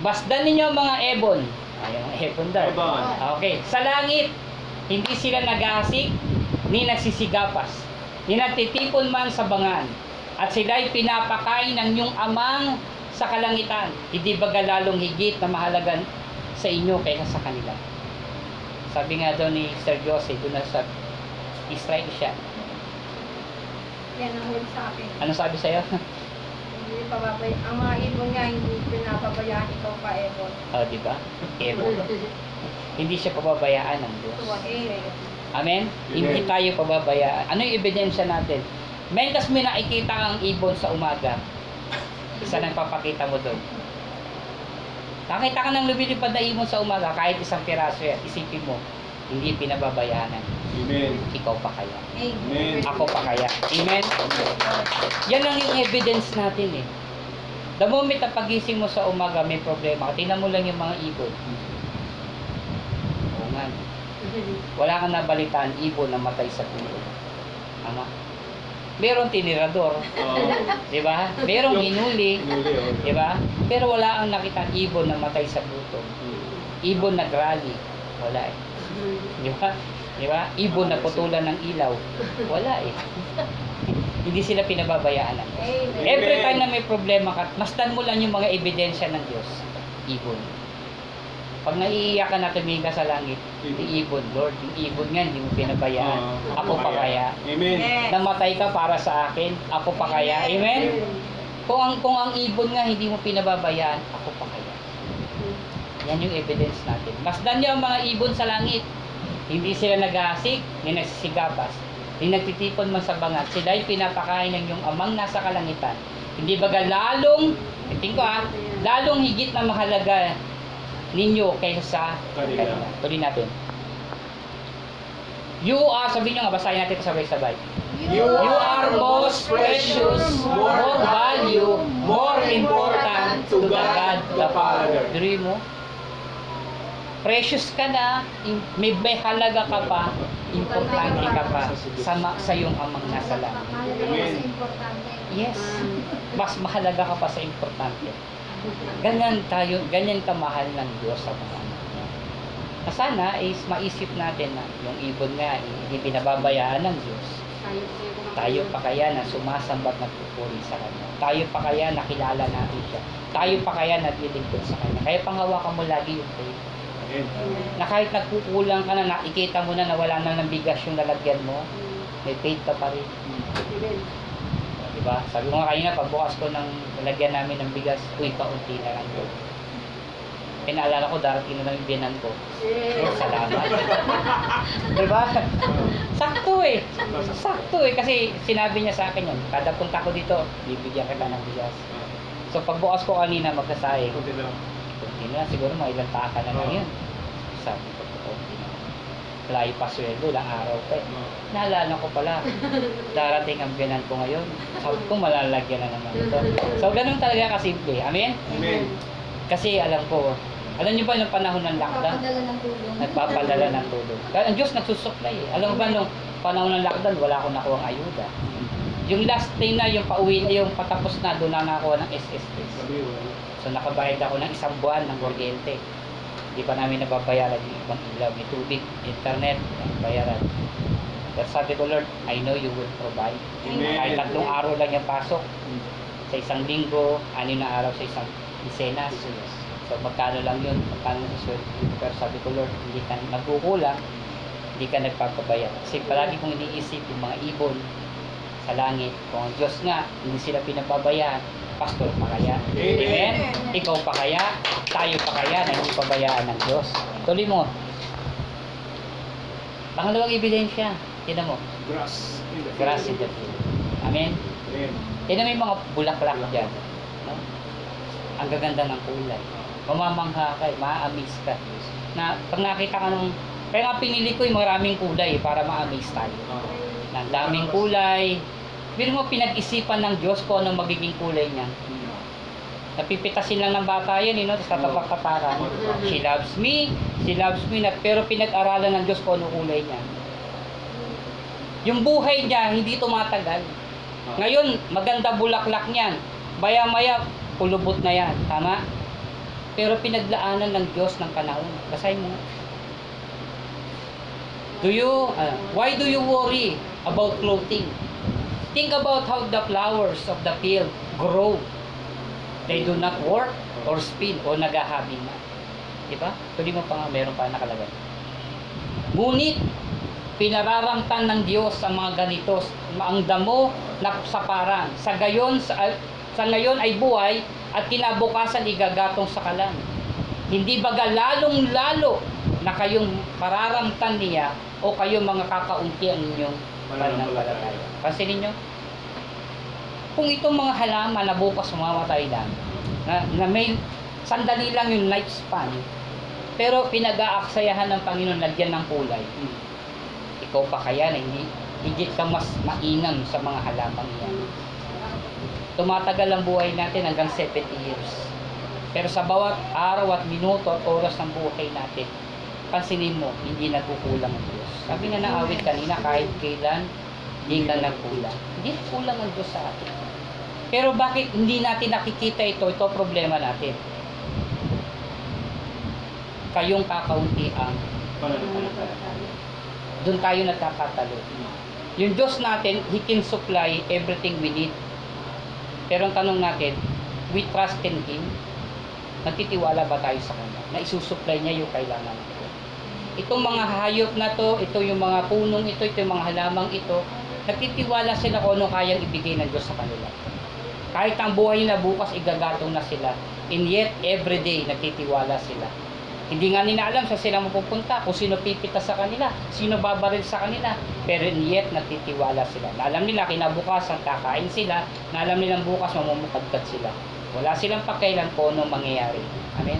A: Basdan ninyo ang mga ebon. Ayun, ang ebon daw.
B: Ebon.
A: Okay. Sa langit, hindi sila nag-aasik, ni nagsisigapas, ni nagtitipon man sa bangan. At sila'y pinapakain ng inyong amang sa kalangitan. Hindi baga lalong higit na mahalagan sa inyo kaysa sa kanila. Sabi nga daw ni Sir Jose, doon na sa Israel siya.
C: Yan ang huli sa akin.
A: Ano sabi sa'yo? (laughs)
C: Hindi pababay. Ang mga ibon nga, hindi pinapabayaan ikaw pa, Ebon.
A: oh, di ba? Ebon. Hindi siya pababayaan ng Diyos.
C: Eh,
A: Amen? Hindi tayo pababayaan. Ano yung ebidensya natin? Mentas may nakikita kang ibon sa umaga. Isa nang papakita mo doon. Nakita ka ng lumilipad na ibon sa umaga, kahit isang piraso yan, isipin mo, hindi pinababayaanan.
B: Amen.
A: Ikaw pa kaya.
B: Amen.
A: Ako pa kaya. Amen? Yan lang yung evidence natin eh. The moment na pagising mo sa umaga, may problema. Tingnan mo lang yung mga ibon. Oo nga. Wala kang nabalitaan, ibon na matay sa tulog. Tama? Meron tinirador,
B: Oo.
A: di ba? Merong hinuli,
B: oh.
A: di ba? Pero wala kang nakita ibon na matay sa gutom. Ibon na grali, wala eh. Di ba? Di ba? Ibon na putulan ng ilaw, wala eh. (laughs) Hindi sila pinababayaan ng Diyos.
C: Amen.
A: Every time na may problema ka, mastan mo lang yung mga ebidensya ng Diyos. Ibon. Pag naiiyak ka na tumingin ka sa langit,
B: Ibon.
A: yung ibon, Lord, yung ibon nga, hindi mo pinabayaan.
B: Oo.
A: Ako pa kaya.
B: Amen.
A: Namatay ka para sa akin, ako pa kaya. Amen? Kung ang, kung ang ibon nga hindi mo pinababayaan, ako pa kaya. Yan yung evidence natin. Masdan niyo ang mga ibon sa langit. Hindi sila nag-aasik, hindi nagsisigapas, hindi nagtitipon man sa bangat. Sila ay pinapakain ng yung amang nasa kalangitan. Hindi baga lalong, iting ko ha, lalong higit na mahalaga ninyo kaysa sa
B: Kanila.
A: kanila. Tuloy natin. You are, sabihin nyo nga, basahin natin ito sabay-sabay.
B: You
A: You are most precious, more value, more important to the God the Father. Diri mo? Precious ka na, may, may halaga ka pa, importante ka pa sa, ma- sa iyong amang nasa langit. Yes. Mas mahalaga ka pa sa importante. Ganyan tayo, ganyan kamahal ng Diyos sa mga anak niya. Na sana is maisip natin na yung ibon nga, hindi pinababayaan ng Diyos. Tayo pa kaya na sumasambat na pupuri sa Kanya. Tayo pa kaya na kilala natin siya. Tayo pa kaya naglilingkod sa Kanya. Kaya panghawakan mo lagi yung faith.
B: Amen.
A: Na kahit nagkukulang ka na, nakikita mo na na wala na ng bigas yung lalagyan mo, may faith ka pa rin. Diba? Sabi ko nga kanina, pagbukas ko ng lalagyan namin ng bigas, uy, kaunti na lang to. Pinaalala ko, darating na lang yung biyanan ko. Oh, (laughs) salamat. (laughs) diba? Sakto eh. Sakto eh. Kasi sinabi niya sa akin yun. Kada punta ko dito, bibigyan kita ng bigas. So pagbukas ko kanina, magkasahe.
B: Kunti lang.
A: Kunti na lang, siguro mga ilang taka na lang yun. Sabi ko, kunti na. Layo pa sweldo, ilang araw pa eh. Naalala ko pala, (laughs) darating ang biyanan ko ngayon. Sabi ko, malalagyan na naman ito. So, ganun talaga kasimple. Amen?
B: Amen.
A: Kasi alam ko, alam niyo ba yung panahon ng lockdown?
C: Papadala ng tulong.
A: Nagpapadala ng tulong. Ang Diyos nagsusupply eh. Alam mo ba nung panahon ng lockdown, wala akong nakuha ayuda. Yung last day na, yung pauwi na, yung patapos na, doon na nakakuha ng SSP. So nakabayad ako ng isang buwan ng kuryente. Hindi pa namin nababayaran yung ibang ilaw, may tubig, internet, bayaran. Pero sabi ko, Lord, I know you will provide.
B: Amen.
A: Kahit tatlong araw lang yung pasok, sa isang linggo, anim na araw sa isang lisenas. So magkano lang yun, magkano sa sweldo. Pero sabi ko, Lord, hindi ka nagkukulang, hindi ka nagpapabayad. Kasi palagi kong iniisip yung mga ibon sa langit. Kung ang Diyos nga, hindi sila pinapabayaan, pastor pa kaya?
B: Amen.
A: Ikaw pa kaya? Tayo pa kaya na hindi pabayaan ng Diyos? Tuloy mo. Pangalawang ebidensya, tinan mo,
B: Grass. in the
A: grass in the field. Amen?
B: Amen.
A: Tinan mo yung mga bulaklak dyan. No? Ang gaganda ng kulay. Mamamangha ka, eh, ma-amaze ka. Na pag nakita ka ng... Kaya nga pinili ko yung maraming kulay eh, para ma-amaze tayo. Ang daming kulay. Pero mo pinag-isipan ng Diyos kung anong magiging kulay niya. Napipitasin lang ng bata yan, you know, tapos tatapak-tapakan. She loves me, she loves me, na, pero pinag-aralan ng Diyos kung anong kulay niya. Yung buhay niya, hindi tumatagal. Ngayon, maganda bulaklak niyan. Maya-maya, kulubot na yan. Tama? Pero pinaglaanan ng Diyos ng panahon. Basahin mo. Do you, ah, why do you worry about clothing? Think about how the flowers of the field grow. They do not work or spin o nagahabi na. Diba? Tuloy mo pa nga, meron pa nakalagay. Ngunit, pinararamtan ng Diyos ang mga ganito, ang damo na sa parang. Sa gayon, sa, sa ngayon ay buhay at kinabukasan igagatong sa kalan. Hindi baga lalong lalo na kayong pararamtan niya o kayong mga kakaunti ang inyong pananampalataya. Pansinin nyo? Kung itong mga halaman na bukas mamamatay lang, na, na may sandali lang yung lifespan, pero pinag-aaksayahan ng Panginoon lagyan ng kulay, ikaw pa kaya na hindi higit ka mas mainam sa mga halamang iyan. tumatagal ang buhay natin hanggang 70 years. Pero sa bawat araw at minuto at oras ng buhay natin, pansinin mo, hindi nagkukulang ang Diyos. Sabi nga na awit kanina, kahit kailan, hindi ka nagkulang. Hindi nagkulang ang Diyos sa atin. Pero bakit hindi natin nakikita ito? Ito problema natin. Kayong kakaunti ang doon tayo nagkakatalo. Yung Diyos natin, He can supply everything we need. Pero ang tanong natin, we trust in Him? Nagtitiwala ba tayo sa Kanya? Na isusupply niya yung kailangan natin? Itong mga hayop na to, ito yung mga punong ito, ito yung mga halamang ito, nagtitiwala sila kung ano kayang ibigay ng Diyos sa kanila. Kahit ang buhay na bukas, igagatong na sila. And yet, every day, nagtitiwala sila. Hindi nga nila alam sa sila mapupunta, kung sino pipita sa kanila, sino babaril sa kanila. Pero and yet, nagtitiwala sila. Na alam nila, kinabukasan, kakain sila. Na alam nilang bukas, mamumukadkad sila. Wala silang pakailan kung anong mangyayari. Amen?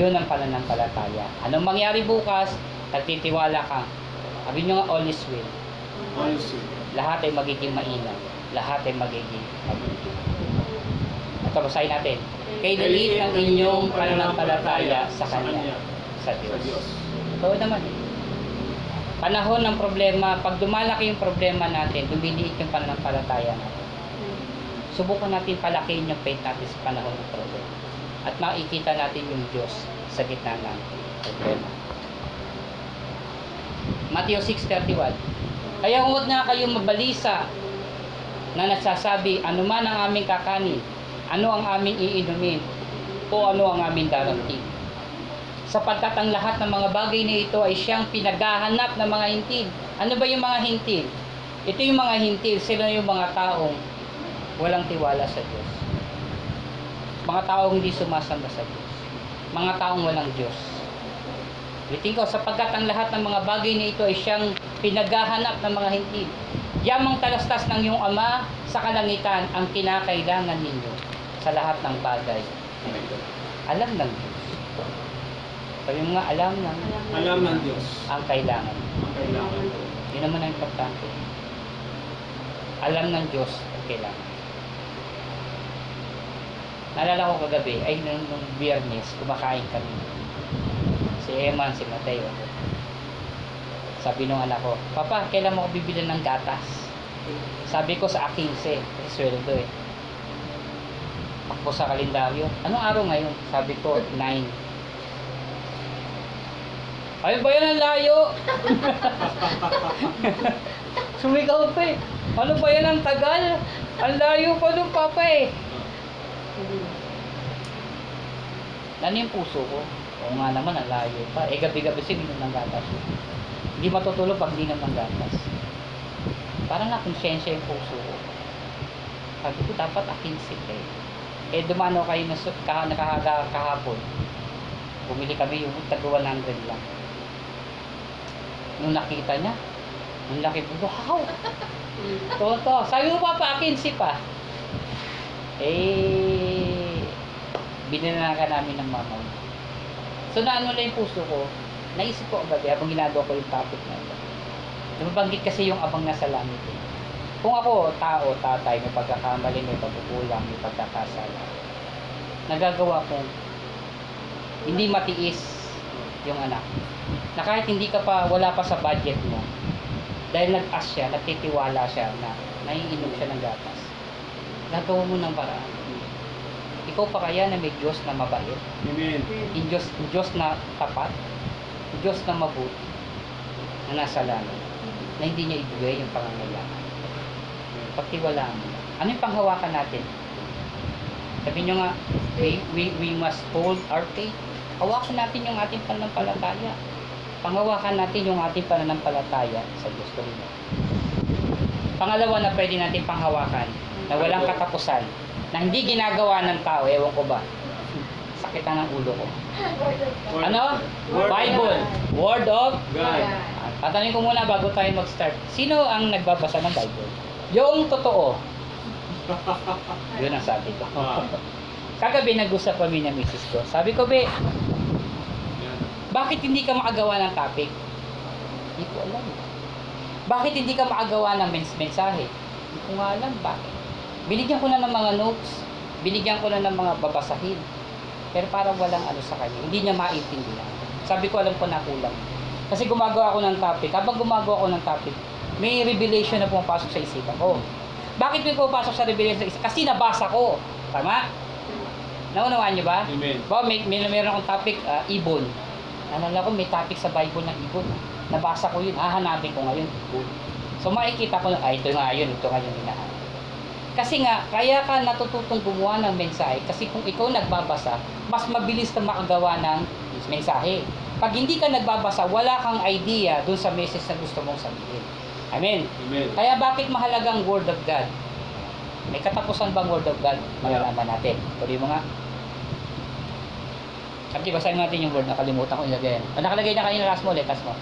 A: Yun ang pananampalataya. Anong mangyayari bukas, nagtitiwala ka. Sabi nyo nga, all is well.
B: Honestly.
A: Lahat ay magiging mainam. Lahat ay magiging mabuti. Ito, basahin natin. Kay liit ng inyong pananampalataya sa Kanya, sa Diyos. Totoo naman. Panahon ng problema, pag dumalaki yung problema natin, lumiliit yung pananampalataya natin. Subukan natin palakihin yung faith natin sa panahon ng problema. At makikita natin yung Diyos sa gitna ng problema. Matthew 6.31 Kaya huwag na kayong mabalisa na nagsasabi, ano man ang aming kakanin, ano ang aming iinumin, o ano ang aming darating. Sapagkat ang lahat ng mga bagay na ito ay siyang pinaghahanap ng mga hintil. Ano ba yung mga hintil? Ito yung mga hintil, sila yung mga taong walang tiwala sa Diyos. Mga taong hindi sumasamba sa Diyos. Mga taong walang Diyos. Ulitin ko, sapagkat ang lahat ng mga bagay na ito ay siyang pinaghahanap ng mga hintil. Yamang talastas ng iyong ama sa kalangitan ang kinakailangan ninyo sa lahat ng bagay. Alam ng Diyos. Sabi nga, alam ng
B: Alam ng Diyos.
A: ang kailangan.
B: Ang kailangan.
A: Yun naman ang importante. Alam ng Diyos ang kailangan. Naalala ko kagabi, ay nung, nung biyernes, kumakain kami. Si Eman, si Mateo. Sabi nung anak ko, Papa, kailan mo ako bibili ng gatas? Sabi ko sa 15, kasi sweldo eh. Takbo sa kalendaryo. Anong araw ngayon? Sabi ko, 9. Ay ba yan ang layo? (laughs) Sumigaw pa eh. Ano ba yan ang tagal? Ang layo pa nung papa eh. Ano yung puso ko? Oo nga naman, ang layo pa. Eh, gabi-gabi sininom ng gatas. Hindi matutulog pag di ng gatas. Parang nakonsensya yung puso ko. Sabi ko, dapat akinsik eh. Eh, dumano kayo na kah nakahaga kahapon. Bumili kami yung tag 100 lang. Nung nakita niya, ang laki po, wow! (laughs) Toto, sabi mo pa pa, akinsi pa. Eh, binanaka namin ng mama. So naano lang yung puso ko, naisip ko agad habang ginagawa ko yung topic na ito. Nababanggit kasi yung abang nasa langit. Eh. Kung ako, tao, tatay, may pagkakamali, may pagkukulang, may pagkakasala, nagagawa kong hindi matiis yung anak. Na kahit hindi ka pa, wala pa sa budget mo, dahil nag-ask siya, nagtitiwala siya na naiinom siya ng gatas. Gagawa mo ng paraan. Ikaw pa kaya na may Diyos na mabait,
B: Amen.
A: yung Diyos, Diyos na tapat, Diyos na mabuti, na nasa langit, na hindi niya ibigay yung pangangailangan. Pagtiwalaan mo. Ano yung panghawakan natin? Sabi nyo nga, we, we, we must hold our faith. Hawakan natin yung ating pananampalataya. Panghawakan natin yung ating pananampalataya sa Diyos ko rin. Pangalawa na pwede natin panghawakan na walang katapusan na hindi ginagawa ng tao, ewan ko ba, sakit na ng ulo ko.
B: Word-
A: Ano?
B: Word-
A: Bible. Word of
B: God.
A: Tatanungin ko muna bago tayo mag-start. Sino ang nagbabasa ng Bible? Yung totoo. Yun ang sabi ko.
B: Ah.
A: Kagabi nag-usap kami ng misis ko. Sabi ko, be, bakit hindi ka makagawa ng topic? Hindi ko alam. Bakit hindi ka makagawa ng mens mensahe? Hindi ko nga alam bakit. Binigyan ko na ng mga notes, binigyan ko na ng mga babasahin. Pero parang walang ano sa kanya, hindi niya maintindihan. Sabi ko, alam ko na kulang. Kasi gumagawa ako ng topic. Habang gumagawa ako ng topic, may revelation na pumapasok sa isipan ko. Bakit may pumapasok sa revelation sa isipan? Kasi nabasa ko. Tama? Naunawaan niyo ba?
B: Amen.
A: Ba, may, may meron akong topic, ah, ibon. Nalala ko, may topic sa Bible ng ibon. Nabasa ko yun, hahanapin ko ngayon. So makikita ko, ay ito nga yun, ito nga yung hinahanap. Kasi nga, kaya ka natututong gumawa ng mensahe kasi kung ikaw nagbabasa, mas mabilis ka makagawa ng mensahe. Pag hindi ka nagbabasa, wala kang idea dun sa message na gusto mong sabihin. Amen.
B: Amen.
A: Kaya bakit mahalagang Word of God? May katapusan bang Word of God? Malalaman natin. Tuloy mo nga. Sabi, basahin natin yung word. Nakalimutan ko ilagay. Ah, nakalagay na kanina last mo, ulit. Last mo.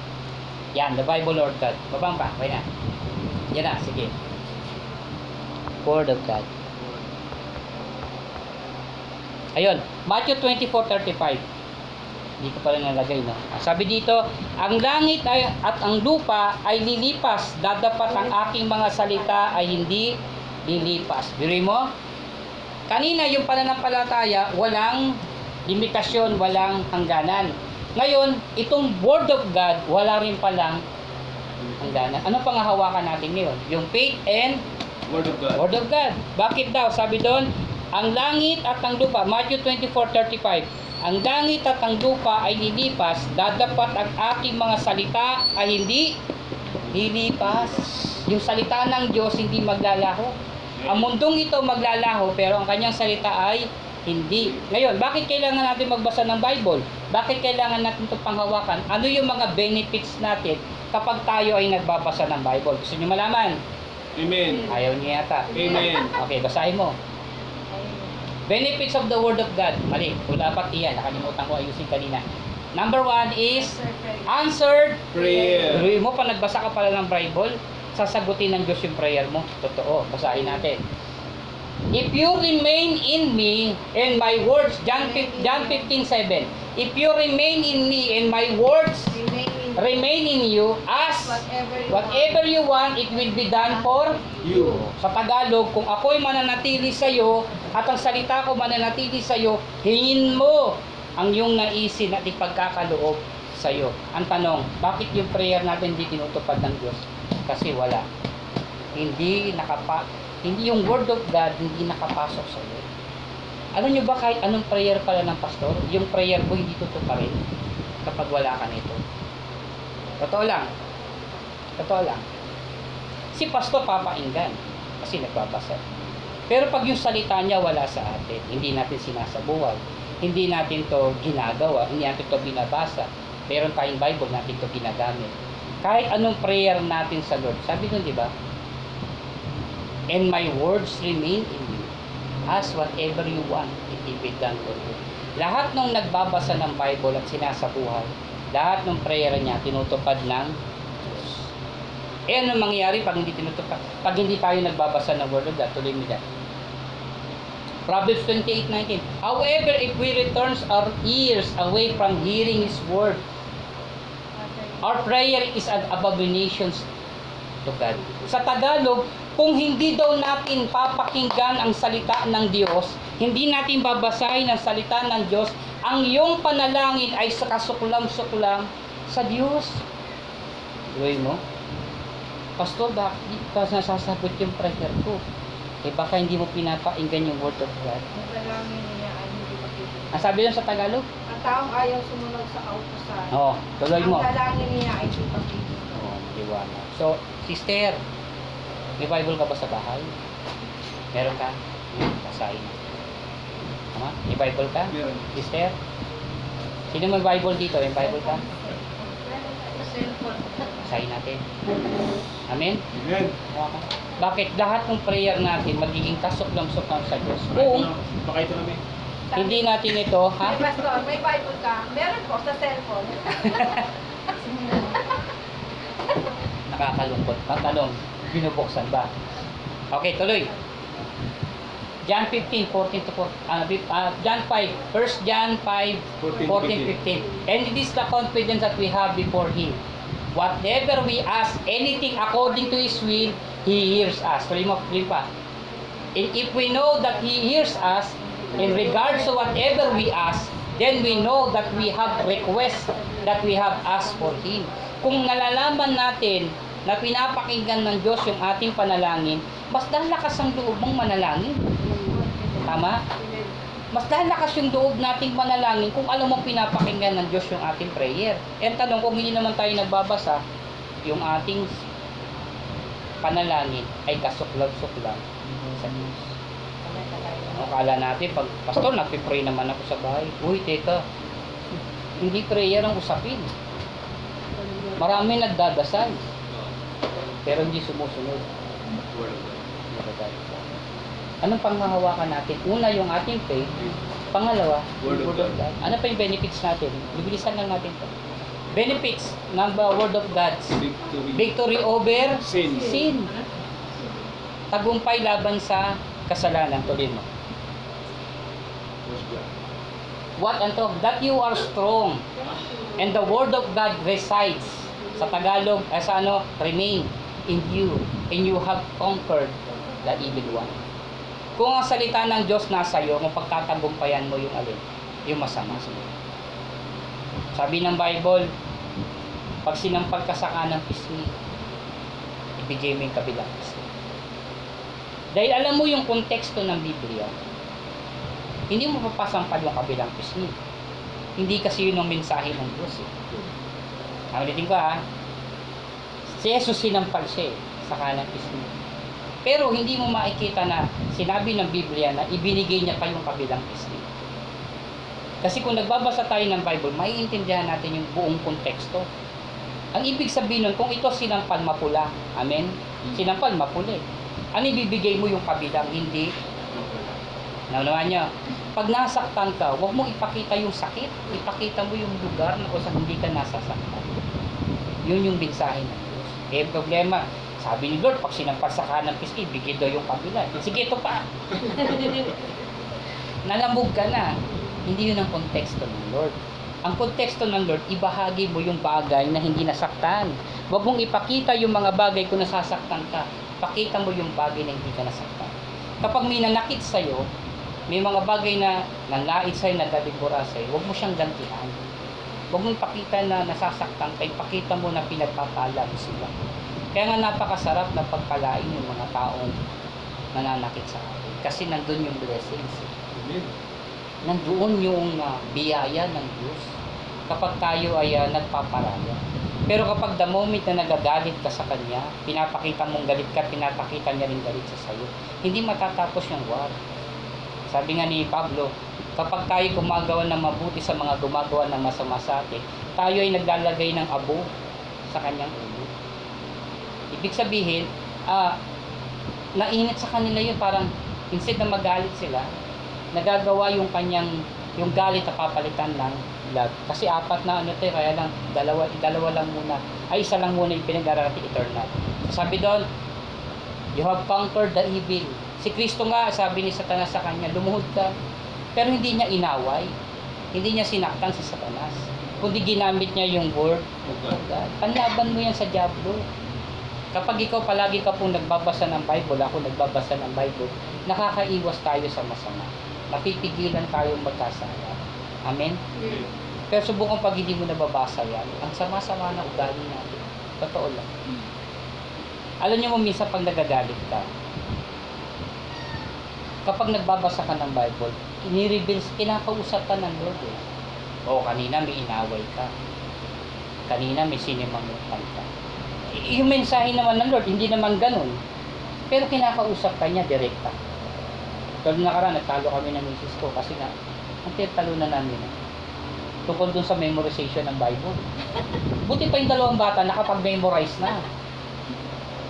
A: Yan, the Bible Lord God. Babang pa. Okay na. Yan na, sige. Word of God. Ayun, Matthew 24:35. Hindi ko pala nalagay, no? Ah, Sabi dito, ang langit ay, at ang lupa ay lilipas, dadapat ang aking mga salita ay hindi lilipas. Biri mo? Kanina yung pananampalataya, walang limitasyon, walang hangganan. Ngayon, itong Word of God, wala rin palang hangganan. Ano pang hahawakan natin ngayon? Yung faith and
B: Word of God.
A: Word of God. Bakit daw? Sabi doon, ang langit at ang lupa, Matthew 24:35. Ang langit at ang lupa ay lilipas, dadapat ang aking mga salita ay hindi lilipas. Yung salita ng Diyos hindi maglalaho. Ang mundong ito maglalaho, pero ang kanyang salita ay hindi. Ngayon, bakit kailangan natin magbasa ng Bible? Bakit kailangan natin ito panghawakan? Ano yung mga benefits natin kapag tayo ay nagbabasa ng Bible? Gusto niyo malaman?
B: Amen.
A: Ayaw niya yata.
B: Amen.
A: Okay, basahin mo. Benefits of the Word of God. Mali, wala pa iyan. Nakalimutan ko ayusin kanina. Number one is answered.
B: Prayer.
A: Tuloy mo, pa nagbasa ka pala ng Bible, sasagutin ng Diyos yung prayer mo. Totoo, basahin natin. If you remain in me and my words, John, John 15:7. If you remain in me and my words remain in you, ask
C: whatever you
A: whatever you want, it will be done for
B: You.
A: sa Tagalog, kung ako'y mananatili sa iyo at ang salita ko mananatili sa iyo, hingin mo ang iyong naisin at ipagkakaloob sa iyo. Ang tanong, bakit yung prayer natin hindi tinutupad ng Diyos? Kasi wala. Hindi nakapa hindi yung word of God hindi nakapasok sa iyo. Alam niyo ba kahit anong prayer pala ng pastor, yung prayer mo hindi tutuparin kapag wala ka nito. Totoo lang. Totoo lang si pastor papainggan kasi nagbabasa. Pero pag yung salita niya wala sa atin, hindi natin sinasabuhay, hindi natin to ginagawa, hindi natin to binabasa, meron tayong Bible natin to ginagamit. Kahit anong prayer natin sa Lord, sabi nun, di ba? And my words remain in you. Ask whatever you want, it will be done for you. Lahat ng nagbabasa ng Bible at sinasabuhay, lahat ng prayer niya tinutupad ng Diyos. Eh, ano mangyayari pag hindi tinutupad? Pag hindi tayo nagbabasa ng Word of God, tuloy dyan. Proverbs 28:19. However, if we returns our ears away from hearing His Word, our prayer is an abomination to God. Sa Tagalog, kung hindi daw natin papakinggan ang salita ng Diyos, hindi natin babasahin ang salita ng Diyos, ang iyong panalangin ay sa kasuklam-suklam sa Diyos. Tuloy mo? Pastor, bakit di ka nasasagot yung prayer ko? Eh baka hindi mo pinapainggan yung word of God.
C: Dalangin niya ay hindi pakikinig.
A: Ang sabi lang sa Tagalog?
C: Ang taong ayaw sumunod sa kautosan.
A: Oo, tuloy mo.
C: Ang dalangin niya ay hindi pakikinig.
A: Oo, liwanag. So, sister, may Bible ka ba sa bahay? Meron ka? Basahin. Tama? May Bible ka?
B: Meron.
A: Sister? Sino may Bible dito? May Bible ka? Basahin natin. Amen?
B: Amen.
A: Bakit lahat ng prayer natin magiging kasuklam-suklam sa Diyos? Kung
B: Baka ito namin.
A: hindi natin ito, ha?
C: May pastor, may Bible ka. Meron po sa cellphone. (laughs) (laughs)
A: Nakakalungkot. Ang tanong, binubuksan ba? Okay, tuloy. John 15, 14 to 4, uh, uh, John 5, 1 John 5, 14, 15. And it is the confidence that we have before Him. Whatever we ask, anything according to His will, He hears us. Tuloy mo, tuloy pa. And if we know that He hears us in regards to whatever we ask, then we know that we have requests that we have asked for Him. Kung nalalaman natin na pinapakinggan ng Diyos yung ating panalangin, mas lalakas ang loob mong manalangin. Tama? Mas lalakas yung loob nating manalangin kung alam mong pinapakinggan ng Diyos yung ating prayer. And tanong, kung hindi naman tayo nagbabasa, yung ating panalangin ay kasuklag-suklag sa Diyos. Ano, Akala natin, pag pastor, nagpipray naman ako sa bahay. Uy, teka, hindi prayer ang usapin. Marami nagdadasal, pero hindi sumusunod. Anong panghahawakan natin? Una, yung ating faith. Pangalawa,
B: Word of God.
A: Ano pa yung benefits natin? Bibilisan lang natin to. Benefits ng Word of God.
B: Victory.
A: Victory over
B: Sin.
A: sin. Tagumpay laban sa kasalanan. Tuloy mo. What unto? That you are strong. And the word of God resides. Sa Tagalog, eh, sa ano, remain in you. And you have conquered the evil one. Kung ang salita ng Diyos nasa iyo, kung pagtatagumpayan mo yung alin, yung masama sa iyo. Sabi ng Bible, pag sinampal ka sa kanang pisngi, ibigay mo yung kabilang pisngi. Dahil alam mo yung konteksto ng Biblia, hindi mo papasampal yung kabilang pisngi. Hindi kasi yun ang mensahe ng Diyos. Eh. Ang ulitin ko ha, si Jesus sinampal siya eh, sa kanang pisngi. Pero hindi mo makikita na sinabi ng Biblia na ibinigay niya pa yung kabilang pisngi. Kasi kung nagbabasa tayo ng Bible, maiintindihan natin yung buong konteksto. Ang ibig sabihin nun, kung ito sinampal mapula, amen? Sinampal mapuli. Ano ibibigay mo yung kabilang? Hindi Naunawan niyo, pag nasaktan ka, huwag mo ipakita yung sakit. Ipakita mo yung lugar na kung saan hindi ka nasasaktan. Yun yung mensahe ng Diyos. Eh, problema, sabi ni Lord, pag sinampas sa kanan piski, bigay daw yung kabila. Sige, ito pa. (laughs) Nalamog ka na. Hindi yun ang konteksto ng Lord. Ang konteksto ng Lord, ibahagi mo yung bagay na hindi nasaktan. Huwag mong ipakita yung mga bagay kung nasasaktan ka. Pakita mo yung bagay na hindi ka nasaktan. Kapag may nanakit sa'yo, may mga bagay na nanlait sa'yo, nadalibura sa'yo, huwag mo siyang gantihan. Huwag mong ipakita na nasasaktan ka, ipakita mo na pinagpapala mo sila. Kaya nga napakasarap na pagpalain yung mga taong nananakit sa atin. Kasi nandun yung blessings.
B: Amen.
A: Nandoon yung ah, biyaya ng Diyos. Kapag tayo ay ah, nagpaparaya. Pero kapag the moment na nagagalit ka sa Kanya, pinapakita mong galit ka, pinapakita niya rin galit sa sayo. Hindi matatapos yung war. Sabi nga ni Pablo, kapag tayo gumagawa ng mabuti sa mga gumagawa ng masama sa atin, tayo ay naglalagay ng abo sa kanyang ulo. Ibig sabihin, ah, nainit sa kanila yun, parang instead na magalit sila, nagagawa yung kanyang, yung galit na papalitan ng love. Kasi apat na ano tayo, kaya lang, dalawa, dalawa lang muna, ay isa lang muna yung pinag-aralan eternal. So, sabi doon, you have conquered the evil. Si Kristo nga, sabi ni Satanas sa kanya, lumuhod ka. Pero hindi niya inaway. Hindi niya sinaktan si Satanas. Kundi ginamit niya yung word of God. Panlaban mo yan sa Diablo. Kapag ikaw palagi ka pong nagbabasa ng Bible, ako nagbabasa ng Bible, nakakaiwas tayo sa masama. Napipigilan tayong magkasala. Amen? Pero subukan pag hindi mo nababasa yan, ang sama-sama na ugali natin. Totoo lang. Alam niyo mo, minsan pag nagagalit ka, kapag nagbabasa ka ng Bible, inireveal, kinakausap ka ng Lord eh. O kanina may inaway ka. Kanina may sinimangutan ka. Y- yung mensahe naman ng Lord, hindi naman ganun. Pero kinakausap ka niya direkta. Tulad nakaraan, nagtalo kami ng misis ko kasi nga, ang talo na namin. eh. Tungkol dun sa memorization ng Bible. Buti pa yung dalawang bata nakapag-memorize na.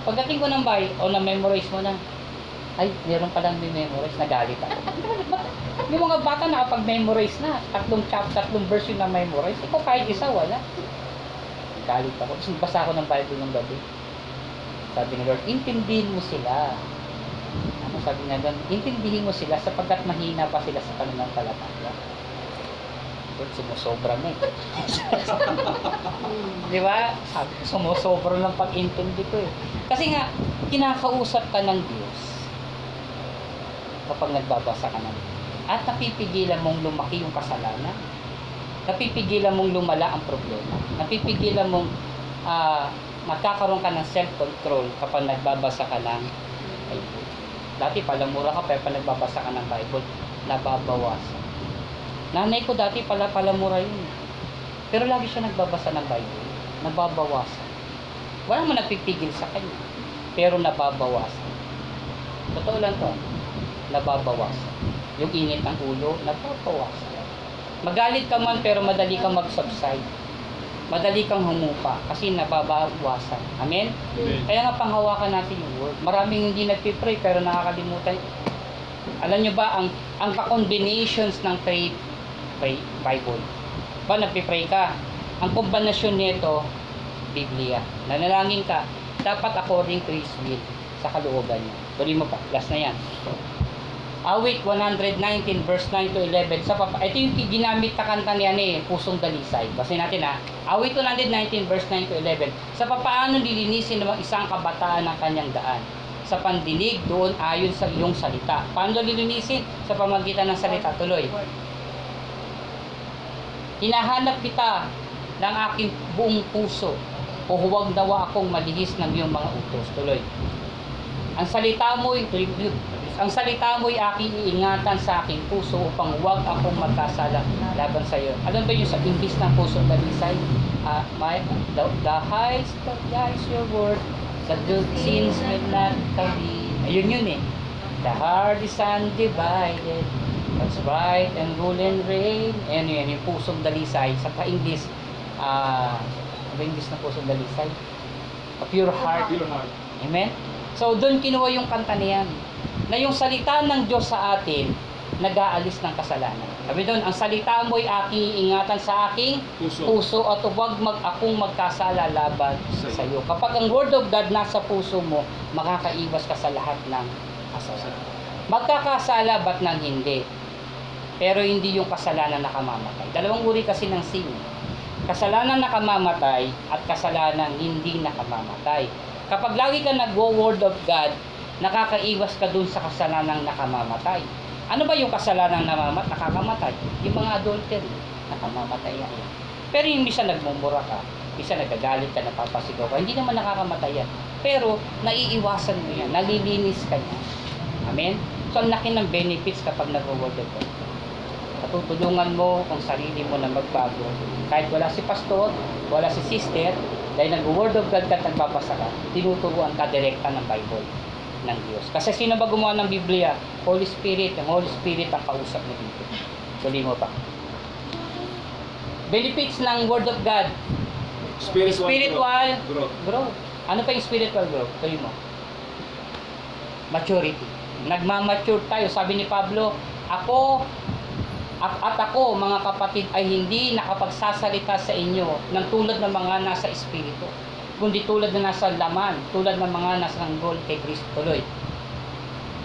A: Pagdating ko ng Bible, o na-memorize mo na, ay, meron palang may memorize, (laughs) nagalit ako. Yung mga bata nakapag-memorize na, tatlong chapter, tatlong verse yung na-memorize, ikaw kahit isa, wala. Galit ako. Tapos basa ako ng Bible ng gabi. Sabi ni Lord, intindihin mo sila. Ano sabi niya doon? Intindihin mo sila sapagkat mahina pa sila sa pananampalataya. Lord, sumusobra na eh. (laughs) Di ba? Sabi sumusobra lang pag-intindi ko eh. Kasi nga, kinakausap ka ng Diyos. Kapag nagbabasa ka ng at napipigilan mong lumaki yung kasalanan. Napipigilan mong lumala ang problema. Napipigilan mong ah, magkakaroon ka ng self-control kapag nagbabasa ka ng Bible. Dati palamura ka pero pag nagbabasa ka ng Bible, nababawasan. Nanay ko dati pala palamura yun. Pero lagi siya nagbabasa ng Bible. Nababawasan. Wala mo nagpipigil sa kanya. Pero nababawasan. Totoo lang to. Nababawasan. Yung init ng ulo, nababawasan. Magalit ka man pero madali kang mag-subside. Madali kang humupa kasi nababawasan. Amen?
B: Amen.
A: Kaya nga panghawakan natin yung word. Maraming hindi nagpipray pero nakakalimutan. Alam nyo ba, ang, ang ka-combinations ng pray, pray, Bible. Ba, nagpipray ka. Ang kombinasyon nito, Biblia. Nanalangin ka, dapat according to His will sa kalooban niya. Tuloy mo pa, last na yan. Awit 119 verse 9 to 11. Sa papa, ito yung ginamit na kanta ni Pusong Dalisay. Basahin natin ha. Awit 119 verse 9 to 11. Sa papaano lilinisin ng isang kabataan ng kanyang daan? Sa pandinig doon ayon sa iyong salita. Paano lilinisin? Sa pamagitan ng salita. Tuloy. Hinahanap kita ng aking buong puso o huwag nawa akong malihis ng iyong mga utos. Tuloy. Ang salita mo'y tribute. Ang salita mo'y aking iingatan sa aking puso upang huwag akong magkasala laban sa iyo. Alam ba yung sa English ng puso dalisay? Uh, my, the, the highest of is your word, the good sins will not carry. Ayun yun eh. The heart is undivided, that's right and rule and reign. Ayan yun, yung pusong dalisay. Sa pa-English, ah, ano ba English na pusong dalisay? A pure heart.
B: Pure heart.
A: Amen? So, doon kinuha yung kanta niyan. Na yung salita ng Diyos sa atin, nag-aalis ng kasalanan. Sabi doon, ang salita mo'y aking ingatan sa aking
B: Puso.
A: puso at huwag mag akong magkasala laban sa iyo. Kapag ang word of God nasa puso mo, makakaiwas ka sa lahat ng kasalanan. Magkakasala ba't nang hindi? Pero hindi yung kasalanan na kamamatay. Dalawang uri kasi ng sin. Kasalanan na kamamatay at kasalanan hindi nakamamatay. Kapag lagi ka nagwo-word of God, nakakaiwas ka dun sa kasalanang nakamamatay. Ano ba yung kasalanang namamat, nakakamatay? Yung mga adultery, nakamamatay yan. Pero yung bisa nagmumura ka, bisa nagagalit ka, napapasigaw ka, hindi naman nakakamatay yan. Pero naiiwasan mo yan, nalilinis ka niya. Amen? So ang laki ng benefits kapag nag-word of God. Natutulungan mo ang sarili mo na magbago. Kahit wala si pastor, wala si sister, dahil nag-word of God ka at nagbabasa ka, tinuturuan ka direkta ng Bible ng Diyos. Kasi sino ba gumawa ng Biblia? Holy Spirit. Ang Holy Spirit ang kausap mo dito. Tuloy mo pa. Benefits ng Word of God.
B: Spiritual,
A: Spiritual
B: growth.
A: growth. Ano pa yung spiritual growth? Tuloy mo. Maturity. Nagmamature tayo. Sabi ni Pablo, ako at, at ako, mga kapatid, ay hindi nakapagsasalita sa inyo ng tulad ng mga nasa espiritu, kundi tulad na nasa laman, tulad ng mga nasa sanggol kay Kristo. Tuloy.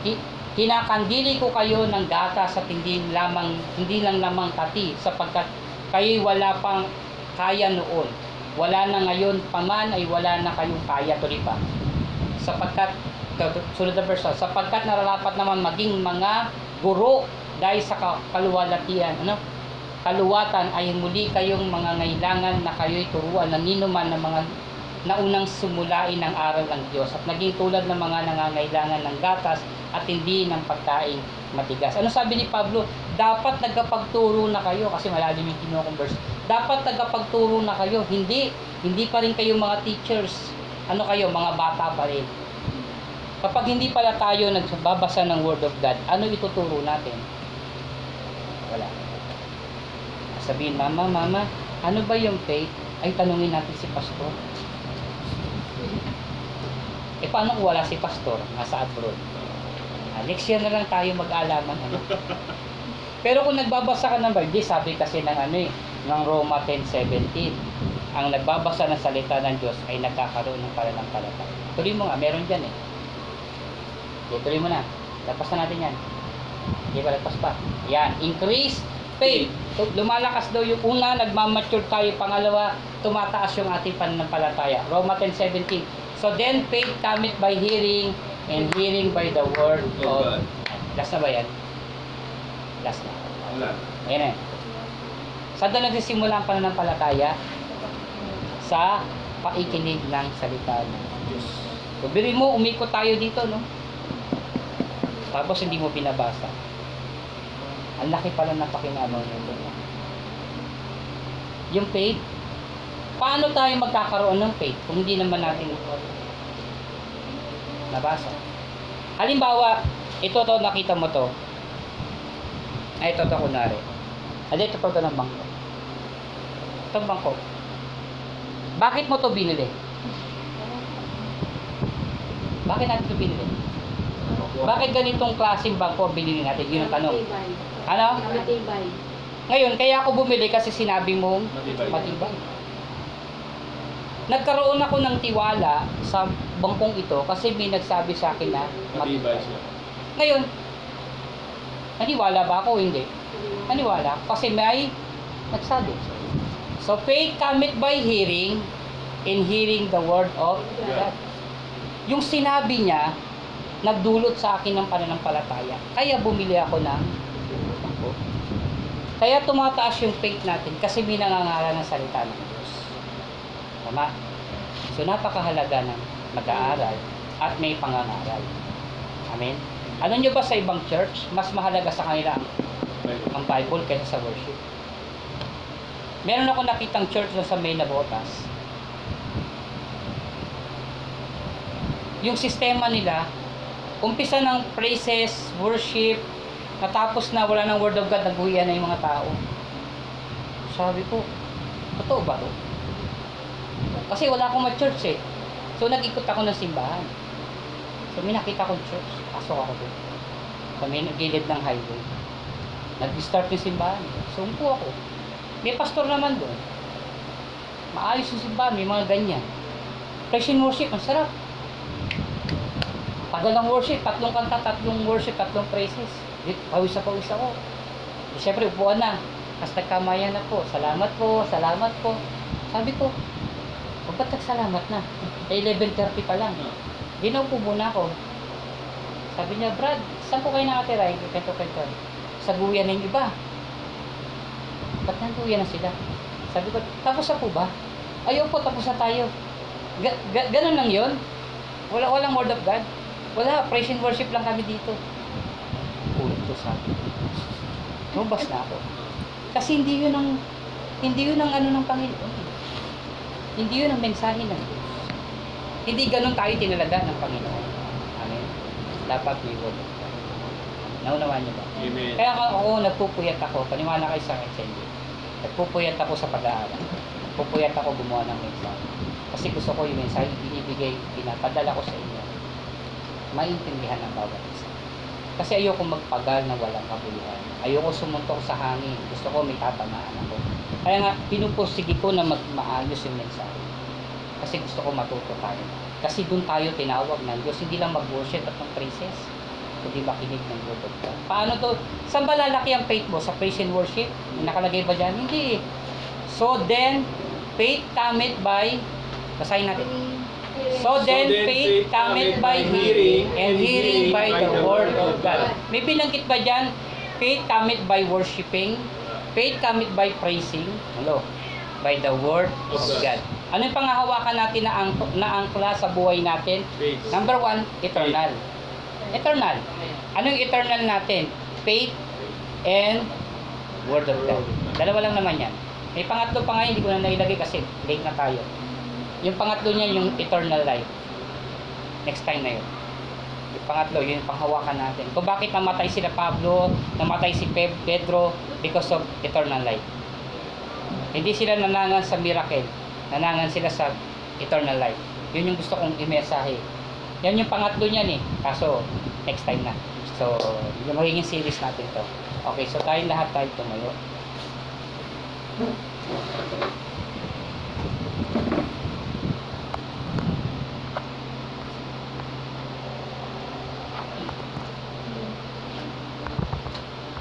A: Ki- Kinakandili ko kayo ng gatas at hindi lamang hindi lang lamang tati sapagkat kayo'y wala pang kaya noon. Wala na ngayon paman ay wala na kayong kaya tuloy pa. Sapagkat sunod na verse, sapagkat nararapat naman maging mga guro dahil sa ka- kaluwalhatian, ano? Kaluwatan ay muli kayong mga ngailangan na kayo'y turuan ng ninuman ng mga naunang sumulain ng aral ng Diyos at naging tulad ng mga nangangailangan ng gatas at hindi ng pagkain matigas. Ano sabi ni Pablo? Dapat nagkapagturo na kayo kasi malalim yung kino-converse. Dapat nagkapagturo na kayo. Hindi hindi pa rin kayo mga teachers. Ano kayo? Mga bata pa rin. Kapag hindi pala tayo nagbabasa ng Word of God, ano ituturo natin? Wala. Sabihin, Mama, Mama, ano ba yung faith? Ay, tanungin natin si Pastor. Eh, paano wala si Pastor? Nasa abroad. Ah, next year na lang tayo mag-alaman. Ano? Pero kung nagbabasa ka ng Bible, sabi kasi ng ano eh, ng Roma 10.17, ang nagbabasa ng salita ng Diyos ay nagkakaroon ng pananampalataya. Tuloy mo nga, meron dyan eh. Okay, tuloy mo na. Lapas na natin yan. Hindi ba lagpas pa? Yan, increase faith. So, lumalakas daw yung una, nagmamature tayo. Pangalawa, tumataas yung ating pananampalataya. Roma 10.17 So then faith cometh by hearing and hearing by the word
B: Of
A: of
B: God.
A: Last na ba yan? Last na.
B: Wala.
A: Ayan na. Saan doon nagsisimula ang pananampalataya? Sa paikinig ng salita ng Diyos. So, birin mo, umikot tayo dito, no? Tapos hindi mo binabasa. Ang laki pala ng pakinabang nito. Yung faith, paano tayo magkakaroon ng faith kung hindi naman natin nabasa? Halimbawa, ito to, nakita mo to. Ay, ito to, kunwari. Ay, ito to, ng bangko. Itong bangko. Bakit mo to binili? Bakit natin to binili? Bakit ganitong klaseng bangko ang binili natin? Yun ang tanong. Ano?
C: Matibay.
A: Ngayon, kaya ako bumili kasi sinabi mong
B: Matibay.
A: matibay. Nagkaroon ako ng tiwala sa bangkong ito kasi may nagsabi sa akin na
B: Matibay siya.
A: Ngayon, naniwala ba ako? Hindi. Naniwala kasi may nagsabi. So, faith cometh by hearing and hearing the word of God. Yung sinabi niya, nagdulot sa akin ng pananampalataya. Kaya bumili ako ng bangko. Kaya tumataas yung faith natin kasi may nangangaral ng salita Diyos. Tama? So, napakahalaga ng mag-aaral at may pangangaral. Amen? Alam nyo ba sa ibang church, mas mahalaga sa kanila ang, ang Bible kaysa sa worship? Meron ako nakitang church na sa May Nabotas. Yung sistema nila, umpisa ng praises, worship, natapos na wala ng word of God, nagbuhian na yung mga tao. Sabi ko, totoo ba to? Kasi wala akong ma-church eh. So nag-ikot ako ng simbahan. So may nakita kong church, pasok ako doon. Sa may gilid ng highway. Nag-start yung simbahan. So ako. May pastor naman doon. Maayos yung simbahan, may mga ganyan. Praise and worship, ang sarap. Tagal ng worship, tatlong kanta, tatlong worship, tatlong praises. Pawis na pawis ako. Di, Siyempre, upuan na. Tapos nagkamayan na po. Salamat po, salamat po. Sabi ko, ba't nagsalamat na? Eh, 11.30 pa lang. Ginaupo muna ako. Sabi niya, Brad, saan po kayo nakatira? Yung kwento-kwento. Sa guyan ng iba. Ba't nanduyan na sila? Sabi ko, tapos na po ba? Ayaw po, tapos na tayo. Ga- ga- ganun lang yon. Wala, walang word of God. Wala, praise and worship lang kami dito. Ulit to sa Lumabas na ako. Kasi hindi yun ang, hindi yun ang ano ng Panginoon. Hindi yun ang mensahe ng Diyos. Hindi ganun tayo tinalaga ng Panginoon. Amen. Dapat of God. Naunawaan niyo ba?
B: Amen.
A: Kaya ako, oo, nagpupuyat ako. Paniwala kayo sa akin sa inyo. Nagpupuyat ako sa pag-aaral. Nagpupuyat ako gumawa ng mensahe. Kasi gusto ko yung mensahe binibigay, pinapadala ko sa inyo. Maintindihan ng bawat isa. Kasi ayoko magpagal na walang kabuluhan. Ayoko sumuntok sa hangin. Gusto ko may tatamaan ako. Kaya nga, pinupursige ko na magmaayos yung mensahe. Kasi gusto ko matuto tayo. Kasi doon tayo tinawag ng Diyos. Hindi lang mag-worship at ng-praises kundi makinig ng word of God. Paano to? Saan ba lalaki ang faith mo? Sa praise and worship? Nakalagay ba dyan? Hindi. So then, faith cometh by, basahin natin. So then, faith cometh by hearing, and hearing by the word of God. May binanggit ba dyan? Faith cometh by worshiping, faith cometh by praising, hello, by the word of God. Ano yung pangahawakan natin na, ang, na angkla sa buhay natin?
B: Faith.
A: Number one, eternal. Eternal. Ano yung eternal natin? Faith and Word of God. Dalawa lang naman yan. May pangatlo pa nga, hindi ko na nailagay kasi late na tayo. Yung pangatlo niya, yung eternal life. Next time na yun. Pangatlo, yun yung panghawakan natin. Kung bakit namatay sila Pablo, namatay si Pe- Pedro, because of eternal life. Hindi sila nanangan sa miracle. Nanangan sila sa eternal life. Yun yung gusto kong imesahe. Yan yung pangatlo niyan eh. Kaso, next time na. So, yung magiging series natin to. Okay, so tayong lahat tayo tumayo.